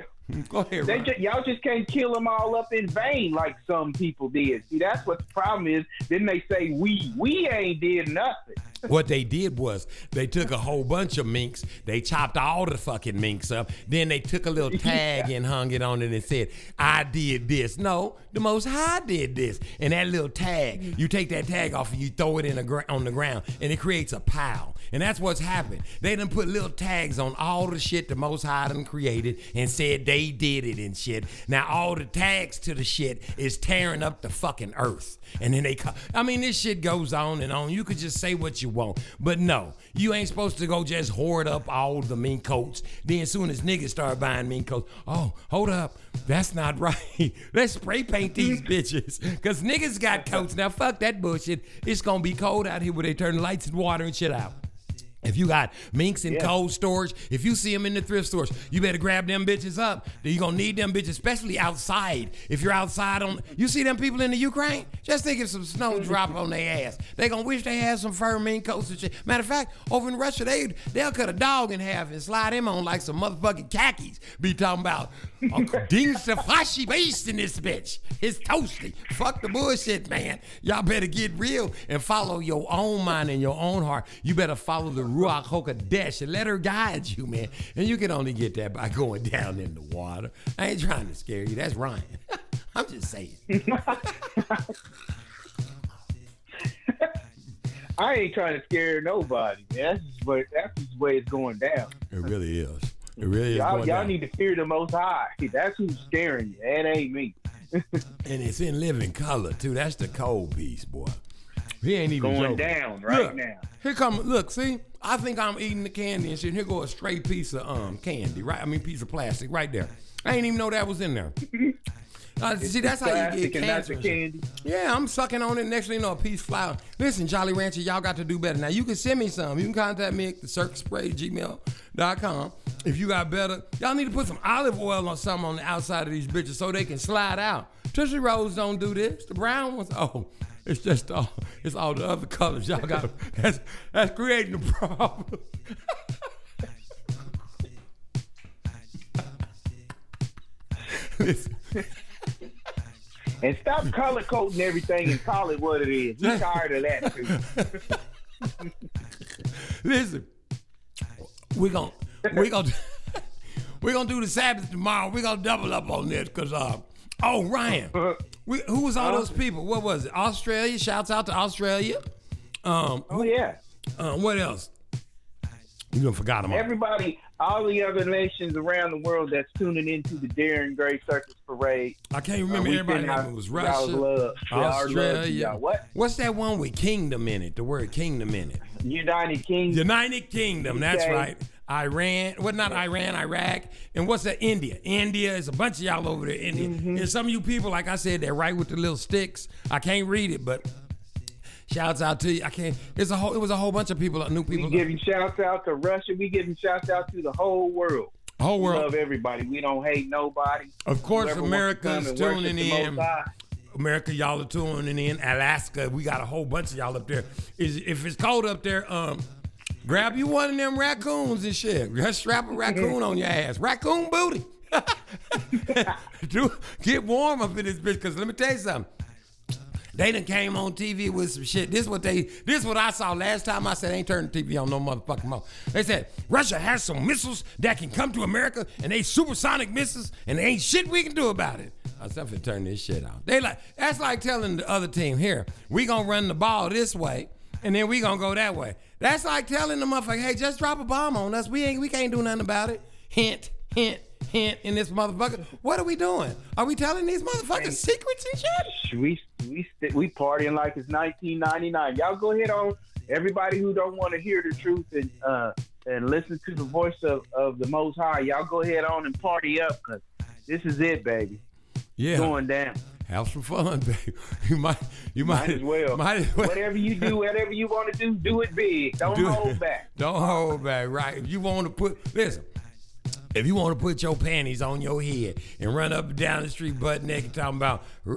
I: Go ahead. They just,
J: y'all just can't kill them all up in vain like some people did. See, that's what the problem is. Then they say we we ain't did nothing.
I: What they did was they took a whole bunch of minks, they chopped all the fucking minks up, then they took a little tag yeah. and hung it on it and said, I did this. No, the Most High did this. And that little tag, mm-hmm. you take that tag off and you throw it in the gr- on the ground and it creates a pile. And that's what's happened. They done put little tags on all the shit the Most High done created and said they did it and shit. Now all the tags to the shit is tearing up the fucking earth. And then they, co- I mean, this shit goes on and on. You could just say what you want. But no, you ain't supposed to go just hoard up all the mean coats. Then soon as niggas start buying mean coats, oh, hold up, that's not right. Let's spray paint these bitches. Cause niggas got coats. Now fuck that bullshit. It's gonna be cold out here where they turn lights and water and shit out. If you got minks in yeah. cold storage, if you see them in the thrift stores, you better grab them bitches up. You're gonna need them bitches, especially outside. If you're outside on you see them people in the Ukraine, just think if some snow drop on their ass. They gonna wish they had some fur mink coats and shit. Matter of fact, over in Russia, they they'll cut a dog in half and slide him on like some motherfucking khakis. Be talking about Dings the fashi based in this bitch. It's toasty. Fuck the bullshit, man. Y'all better get real and follow your own mind and your own heart. You better follow the Ruach HaKodesh, let her guide you, man. And you can only get that by going down in the water. I ain't trying to scare you. That's Ryan. I'm just saying.
J: I ain't trying to scare nobody, That's just that's just the way it's going down.
I: It really is. It really
J: y'all,
I: is.
J: Y'all, down. need to fear the Most High. That's who's scaring you. It ain't me.
I: and it's in living color too. That's the cold piece, boy. He ain't even
J: going joking. down right look, now.
I: Here come look, see, I think I'm eating the candy and shit. And here go a stray piece of um candy, right? I mean piece of plastic right there. I didn't even know that was in there. Uh, see, that's how you get cancer. Candy. Yeah, I'm sucking on it. Next thing you know, a piece flower. Listen, Jolly Rancher, y'all got to do better. Now, you can send me some. You can contact me at the circuspray@gmail.com. If you got better, y'all need to put some olive oil on something on the outside of these bitches so they can slide out. Tootsie Rolls don't do this. The brown ones, oh, it's just all, uh, it's all the other colors y'all got. That's that's creating the problem.
J: And stop color coding everything and call it what it is. We tired of that too.
I: Listen, we're gonna we gonna we gonna do the Sabbath tomorrow. We're gonna double up on this because uh, Oh, Ryan. We, who was all those people? What was it? Australia. Shouts out to Australia. Um,
J: oh yeah.
I: Uh, what else? You done forgot them.
J: All. Everybody, all the other nations around the world that's tuning into the Darren Gray Circus Parade. I
I: can't remember uh, It was Russia, love, Australia. Love what? What's that one with kingdom in it? The word kingdom in
J: it.
I: United Kingdom. United Kingdom. That's right. Iran, what well, not Iran, Iraq, and what's that? India. India is a bunch of y'all over there. India, mm-hmm. and some of you people, like I said, they're right with the little sticks. I can't read it, but Shouts out to you. I can't. It's a whole. It was a whole bunch of people, new people.
J: We giving shouts out to Russia. We giving shouts out to the whole world.
I: Whole world. We
J: love everybody. We don't hate nobody.
I: Of course, Whoever America's tuning in. America, y'all are tuning in. Alaska, we got a whole bunch of y'all up there. Is if it's cold up there, um, Grab you one of them raccoons and shit. Just strap a raccoon on your ass. Raccoon booty. Dude, get warm up in this bitch. Cause let me tell you something. They done came on TV with some shit. This what they this what I saw last time I said ain't turning TV on no motherfucking more. They said Russia has some missiles that can come to America and they supersonic missiles and they ain't shit we can do about it. I said, I'm finna turn this shit off. They like that's like telling the other team, here, we gonna run the ball this way and then we gonna go that way. That's like telling the motherfucker, hey, just drop a bomb on us. We ain't we can't do nothing about it. Hint, hint, hint in this motherfucker. What are we doing? Are we telling these motherfuckers secrets and shit?
J: We we we partying like it's 1999. Y'all go ahead on everybody who don't want to hear the truth and uh and listen to the voice of of the Most High. Y'all go ahead on and party up, cause this is it, baby.
I: Yeah,
J: going down
I: have some fun, babe. You might, you might,
J: might as well. Might as well. Whatever you do, whatever you want to do, do it big. Don't do hold it. back. Don't hold
I: back. Right? If you want to put, listen. If you want to put your panties on your head and run up and down the street butt naked, talking about, do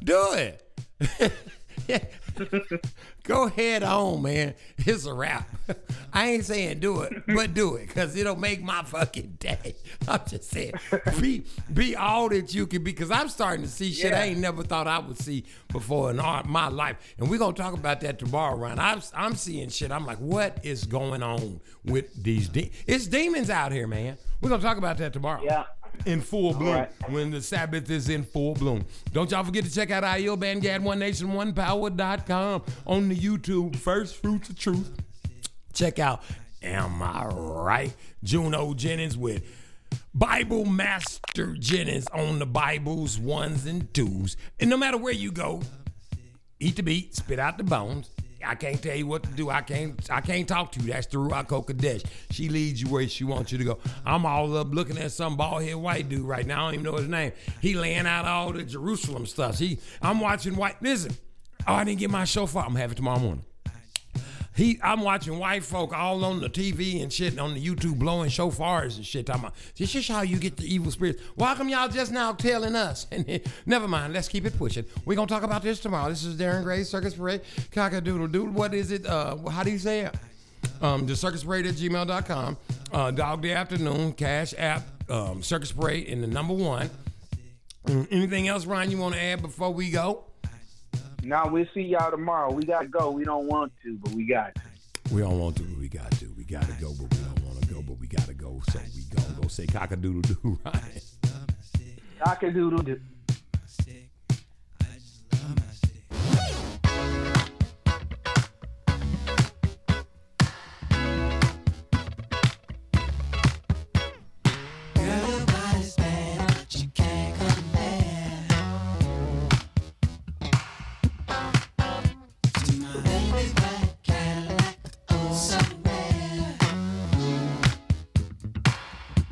I: it go head on, man. It's a wrap. I ain't saying do it, but do it because it'll make my fucking day. I'm just saying, be be all that you can be because I'm starting to see shit yeah. I ain't never thought I would see before in all my life. And we're gonna talk about that tomorrow, Ron. I'm I'm seeing shit. I'm like, what is going on with these? De- it's demons out here, man. We're gonna talk about that tomorrow.
J: Yeah,
I: in full bloom. Right. When the Sabbath is in full bloom. Don't y'all forget to check out IEL Bandgad One Nation One Power.com on the YouTube First Fruits of Truth. Check out Am I Right? Juno Jennings with Bible Master Jennings on the Bibles, ones and twos. And no matter where you go, eat the meat, spit out the bones I can't tell you what to do. I can't I can't talk to you. That's the Ruach Kodesh. She leads you where she wants you to go. I'm all up looking at some bald head white dude right now. I don't even know his name. He laying out all the Jerusalem stuff. He I'm watching white listen. Oh, I didn't get my shofar. I'm having tomorrow morning. He, I'm watching white folk all on the TV and shit, and on the YouTube blowing shofars and shit. Talking about, this is how you get the evil spirits. Why come y'all just now telling us? And then, never mind, let's keep it pushing. We're gonna talk about this tomorrow. This is Darren Gray, Circus Parade. Cockadoodle doodle. What is it? Uh, how do you say it? Um, the circus parade at gmail.com. Uh, Dog Day Afternoon, Cash App, um, Circus Parade, in the number one. Mm, anything else, Ryan, you want to add before we go?
J: Now we'll see y'all tomorrow. We gotta go. We don't want to, but we got to.
I: We don't want to, but we got to. We gotta go, but we don't want to go, but we gotta go. So we gonna go say cock a doodle doo, right? Cock doo.